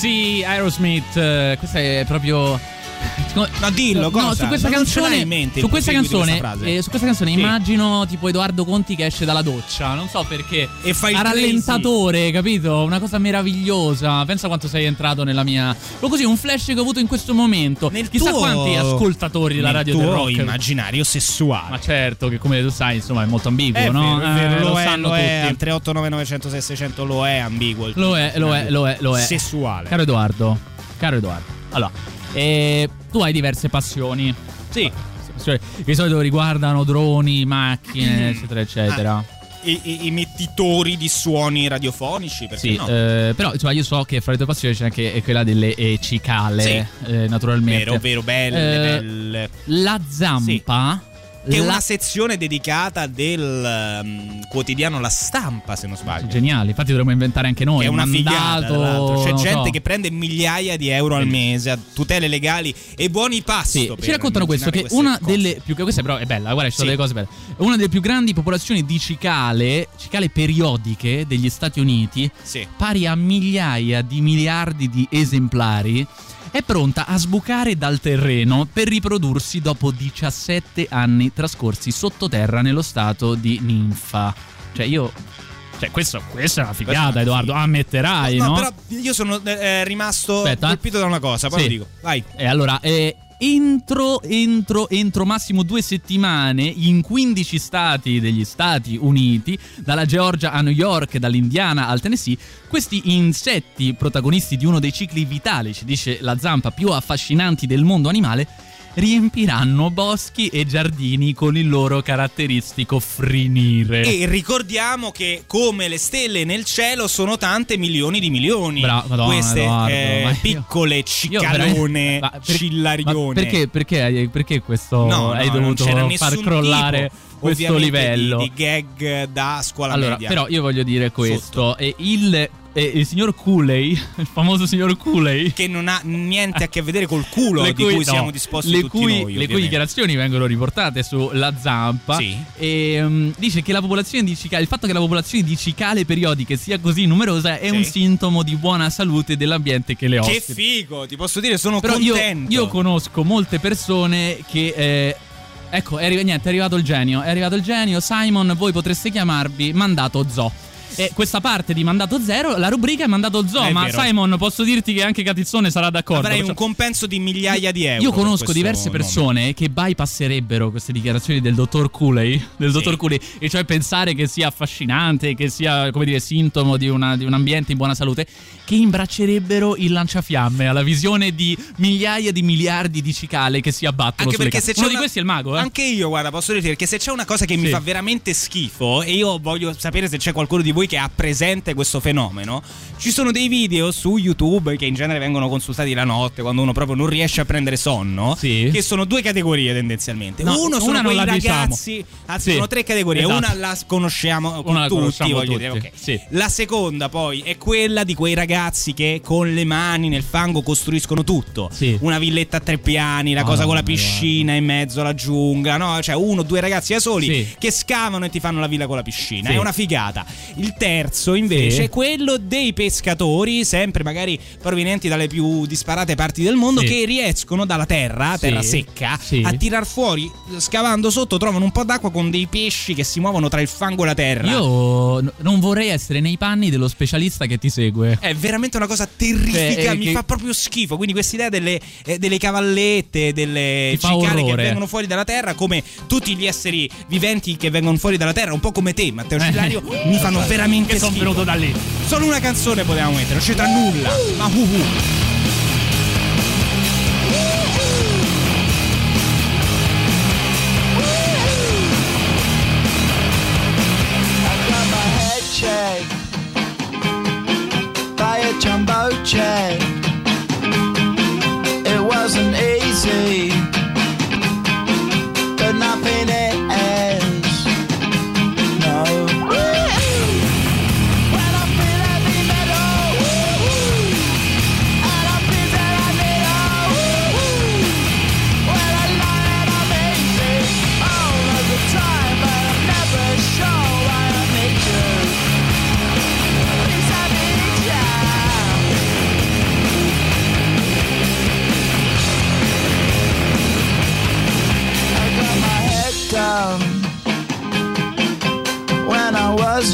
Crazy Aerosmith, eh, questa è proprio. No, dillo, No, cosa? su questa Ma non canzone, mente su questa canzone, questa eh, su questa canzone Sì. immagino tipo Edoardo Conti che esce dalla doccia, non so perché. E fa il a crazy. rallentatore, capito? Una cosa meravigliosa. Pensa quanto sei entrato nella mia. O così, un flash che ho avuto in questo momento. Chissà tuo- quanti ascoltatori della nel radio tuo del rock. immaginario sessuale. Ma certo, che come tu sai, insomma, è molto ambiguo, È no? vero, è vero, Eh, lo, è, sanno lo è, tutti. al 389 906 600 lo è ambiguo. Lo è, lo è, lo è, lo è. Sessuale. Caro Edoardo, caro Edoardo. Allora, eh, tu hai diverse passioni. Sì. Che di solito riguardano droni, macchine, Mm. eccetera, eccetera. Ah, I, i- emettitori di suoni radiofonici, perché Sì, no? eh, però insomma, io so che fra le tue passioni c'è anche quella delle eh, cicale, Sì. eh, naturalmente. Vero, vero, belle, Eh, belle. La zampa. Che è la- una sezione dedicata del ehm, quotidiano La Stampa, se non sbaglio. Geniale, infatti dovremmo inventare anche noi. Che è una mandato, figata. C'è gente so. che prende migliaia di euro al mese a tutele legali e buoni pasto. Sì, ci raccontano questo: che una queste delle più. Questa però è bella, guarda, ci sono Sì. delle cose belle. Una delle più grandi popolazioni di cicale, cicale periodiche degli Stati Uniti, Sì. pari a migliaia di miliardi di esemplari, è pronta a sbucare dal terreno per riprodursi dopo 17 anni trascorsi sottoterra nello stato di ninfa. Cioè, io. Cioè, questo, questa è una figata, Edoardo. Ammetterai, No, no? però io sono eh, eh, rimasto Aspetta. colpito da una cosa, poi Sì. lo dico. Vai. E allora, eh, entro, entro, entro massimo due settimane in 15 stati degli Stati Uniti, dalla Georgia a New York, dall'Indiana al Tennessee, questi insetti protagonisti di uno dei cicli vitali, ci dice la zampa, più affascinanti del mondo animale, riempiranno boschi e giardini con il loro caratteristico frinire. E ricordiamo che come le stelle nel cielo sono tante milioni di milioni. Bravo, Madonna, Queste Edoardo, eh, piccole Io cicalone, per- cillarione. perché, perché, perché questo No, hai no, dovuto far crollare tipo, questo livello? Di, di gag da scuola allora, media. però io voglio dire questo: il, e il signor Cooley, il famoso signor Cooley, che non ha niente a che vedere col culo le di cui no, siamo disposti le tutti cui, noi. Le cui dichiarazioni vengono riportate sulla zampa. Sì. E mm, dice che la popolazione di cicale, il fatto che la popolazione di cicale periodiche sia così numerosa è Sì. un sintomo di buona salute dell'ambiente che le Che ospita. figo, ti posso dire, sono Però io, contento. io conosco molte persone che. eh, ecco, è, niente, è arrivato il genio. È arrivato il genio. Simon, voi potreste chiamarvi Mandato Zoo. E questa parte di mandato zero, la rubrica è mandato zoo. È ma vero. Simon, posso dirti che anche Catizzone sarà d'accordo. Avrei Facciamo- un compenso di migliaia di euro. Io conosco diverse nome. persone che bypasserebbero queste dichiarazioni del dottor Cooley, del dottor Cooley, e cioè pensare che sia affascinante, che sia, come dire, sintomo di, una- di un ambiente in buona salute, che imbraccerebbero il lanciafiamme alla visione di migliaia di miliardi di cicale che si abbattono Anche perché se c'è Uno di una- questi è il mago, eh? Anche io, guarda, posso dirti perché se c'è una cosa che mi Sì. fa veramente schifo e io voglio sapere se c'è qualcuno di voi che ha presente questo fenomeno, ci sono dei video su YouTube che in genere vengono consultati la notte quando uno proprio non riesce a prendere sonno, che sono due categorie tendenzialmente. No, Uno sono quei diciamo. ragazzi, anzi Sì. sono tre categorie, Esatto. una la conosciamo Una tutti, conosciamo voglio tutti. dire, ok. Sì. La seconda poi è quella di quei ragazzi che con le mani nel fango costruiscono tutto. Una villetta a tre piani, la Oh, cosa con la piscina in mezzo alla giungla, no? Cioè uno o due ragazzi da soli Sì. che scavano e ti fanno la villa con la piscina. Sì. È una figata. Il terzo invece Sì. quello dei pescatori, sempre magari provenienti dalle più disparate parti del mondo, Sì. che riescono dalla terra, Sì. terra secca, Sì. a tirar fuori, scavando sotto, trovano un po' d'acqua con dei pesci che si muovono tra il fango e la terra. Io n- non vorrei essere nei panni dello specialista che ti segue. È veramente una cosa terrifica, Cioè, eh, mi che- fa proprio schifo. Quindi questa idea delle, eh, delle cavallette, delle cicale che vengono fuori dalla terra, come tutti gli esseri viventi che vengono fuori dalla terra, un po' come te, Matteo Cillario, mi fanno veramente Eh. Che son schifo. venuto da lì. Solo una canzone potevamo mettere, non c'entra nulla. Ma uh uh. jumbo jet.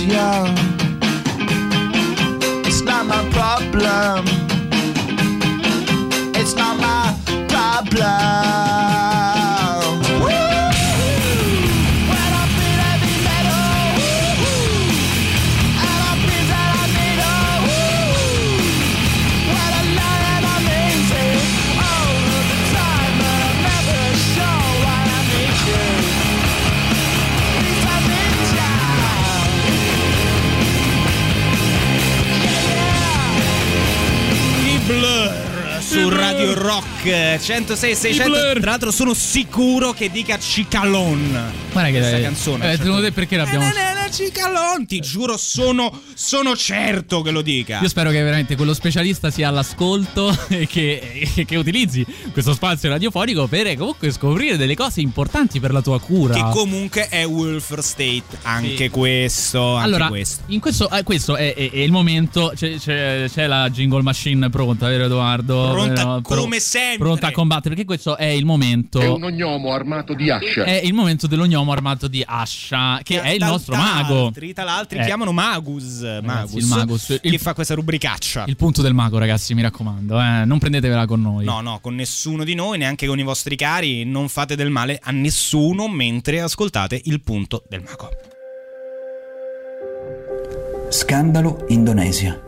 Young. Radio Rock 106 600 tra l'altro sono sicuro che dica Cicalon Guarda che questa canzone eh, secondo te perché l'abbiamo Eh, eh, eh, Cicalon ti giuro sono, sono certo che lo dica Io spero che veramente quello specialista sia all'ascolto e che, e che utilizzi questo spazio radiofonico per comunque scoprire delle cose importanti per la tua cura. che comunque è welfare state anche questo anche allora, questo in questo, eh, questo è, è- è il momento. C'è, c'è- c'è la jingle machine pronta, vero Edoardo? Pronta Vero? Pro- come sempre. Pronta a combattere, perché questo è il momento. È un ognomo armato di ascia. È il momento dell'ognomo armato di Ascia, che è il nostro tra mago. l'altri- tra l'altro Eh. chiamano Magus Magus, il Magus. che Il- fa questa rubricaccia Il punto del mago, ragazzi, mi raccomando, eh, non prendetevela con noi. No, no, con nessuno di noi, neanche con i vostri cari, non fate del male a nessuno mentre ascoltate il punto del mago. Scandalo Indonesia.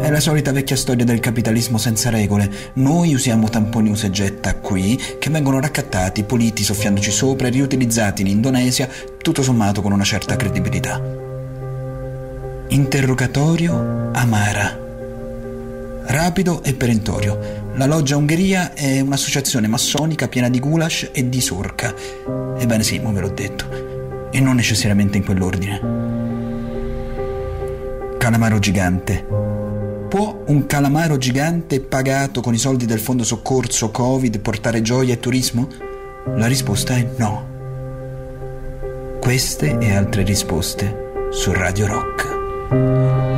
È la solita vecchia storia del capitalismo senza regole. Noi usiamo tamponi usa e getta qui, che vengono raccattati, puliti, soffiandoci sopra e riutilizzati in Indonesia, tutto sommato con una certa credibilità. Interrogatorio Amara. Rapido e perentorio. La loggia Ungheria è un'associazione massonica piena di goulash e di sorca. Ebbene sì, mo ve l'ho detto. E non necessariamente in quell'ordine. Calamaro gigante. Può un calamaro gigante pagato con i soldi del fondo soccorso Covid portare gioia e turismo? La risposta è no. Queste e altre risposte su Radio Rock.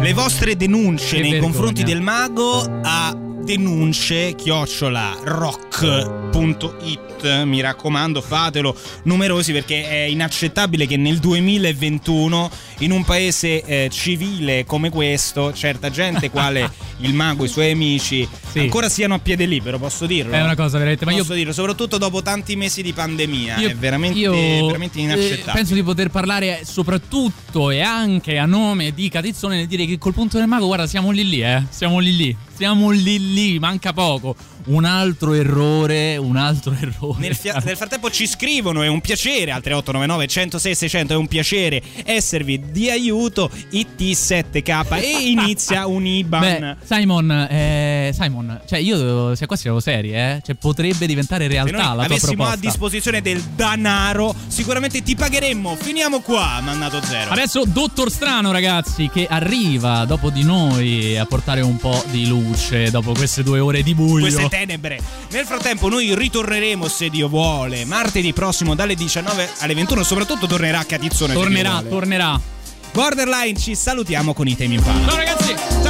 Le vostre denunce Che nei vergogna. confronti del mago a denunce chiocciola rock.it mi raccomando fatelo numerosi perché è inaccettabile che nel 2021 in un paese eh, civile come questo, certa gente, quale il mago e i suoi amici, ancora siano a piede libero, posso dirlo? È una cosa veramente. Ma io, Posso dirlo, soprattutto dopo tanti mesi di pandemia, io- è veramente, io, veramente eh, inaccettabile. penso di poter parlare soprattutto e anche a nome di Catizzone nel dire che col punto del mago, guarda, siamo lì lì, eh. Siamo lì lì. Siamo lì lì, manca poco. Un altro errore, un altro errore. Nel, fia- nel frattempo ci scrivono, è un piacere, altre 899 106 600, è un piacere esservi di aiuto, IT7K e inizia un IBAN. Beh, Simon, eh, Simon, cioè io se qua siamo seri, eh? Cioè potrebbe diventare Se realtà la tua avessimo proposta. a disposizione del danaro, sicuramente ti pagheremmo. Finiamo qua, mandato zero. Adesso Dottor Strano, ragazzi, che arriva dopo di noi a portare un po' di luce dopo queste due ore di buio. queste tenebre. Nel frattempo noi ritorneremo se Dio vuole. Martedì prossimo dalle 19 alle 21 soprattutto tornerà Catizzone. tornerà, tornerà. Borderline ci salutiamo con i temi in palla. Ciao ragazzi. Ciao.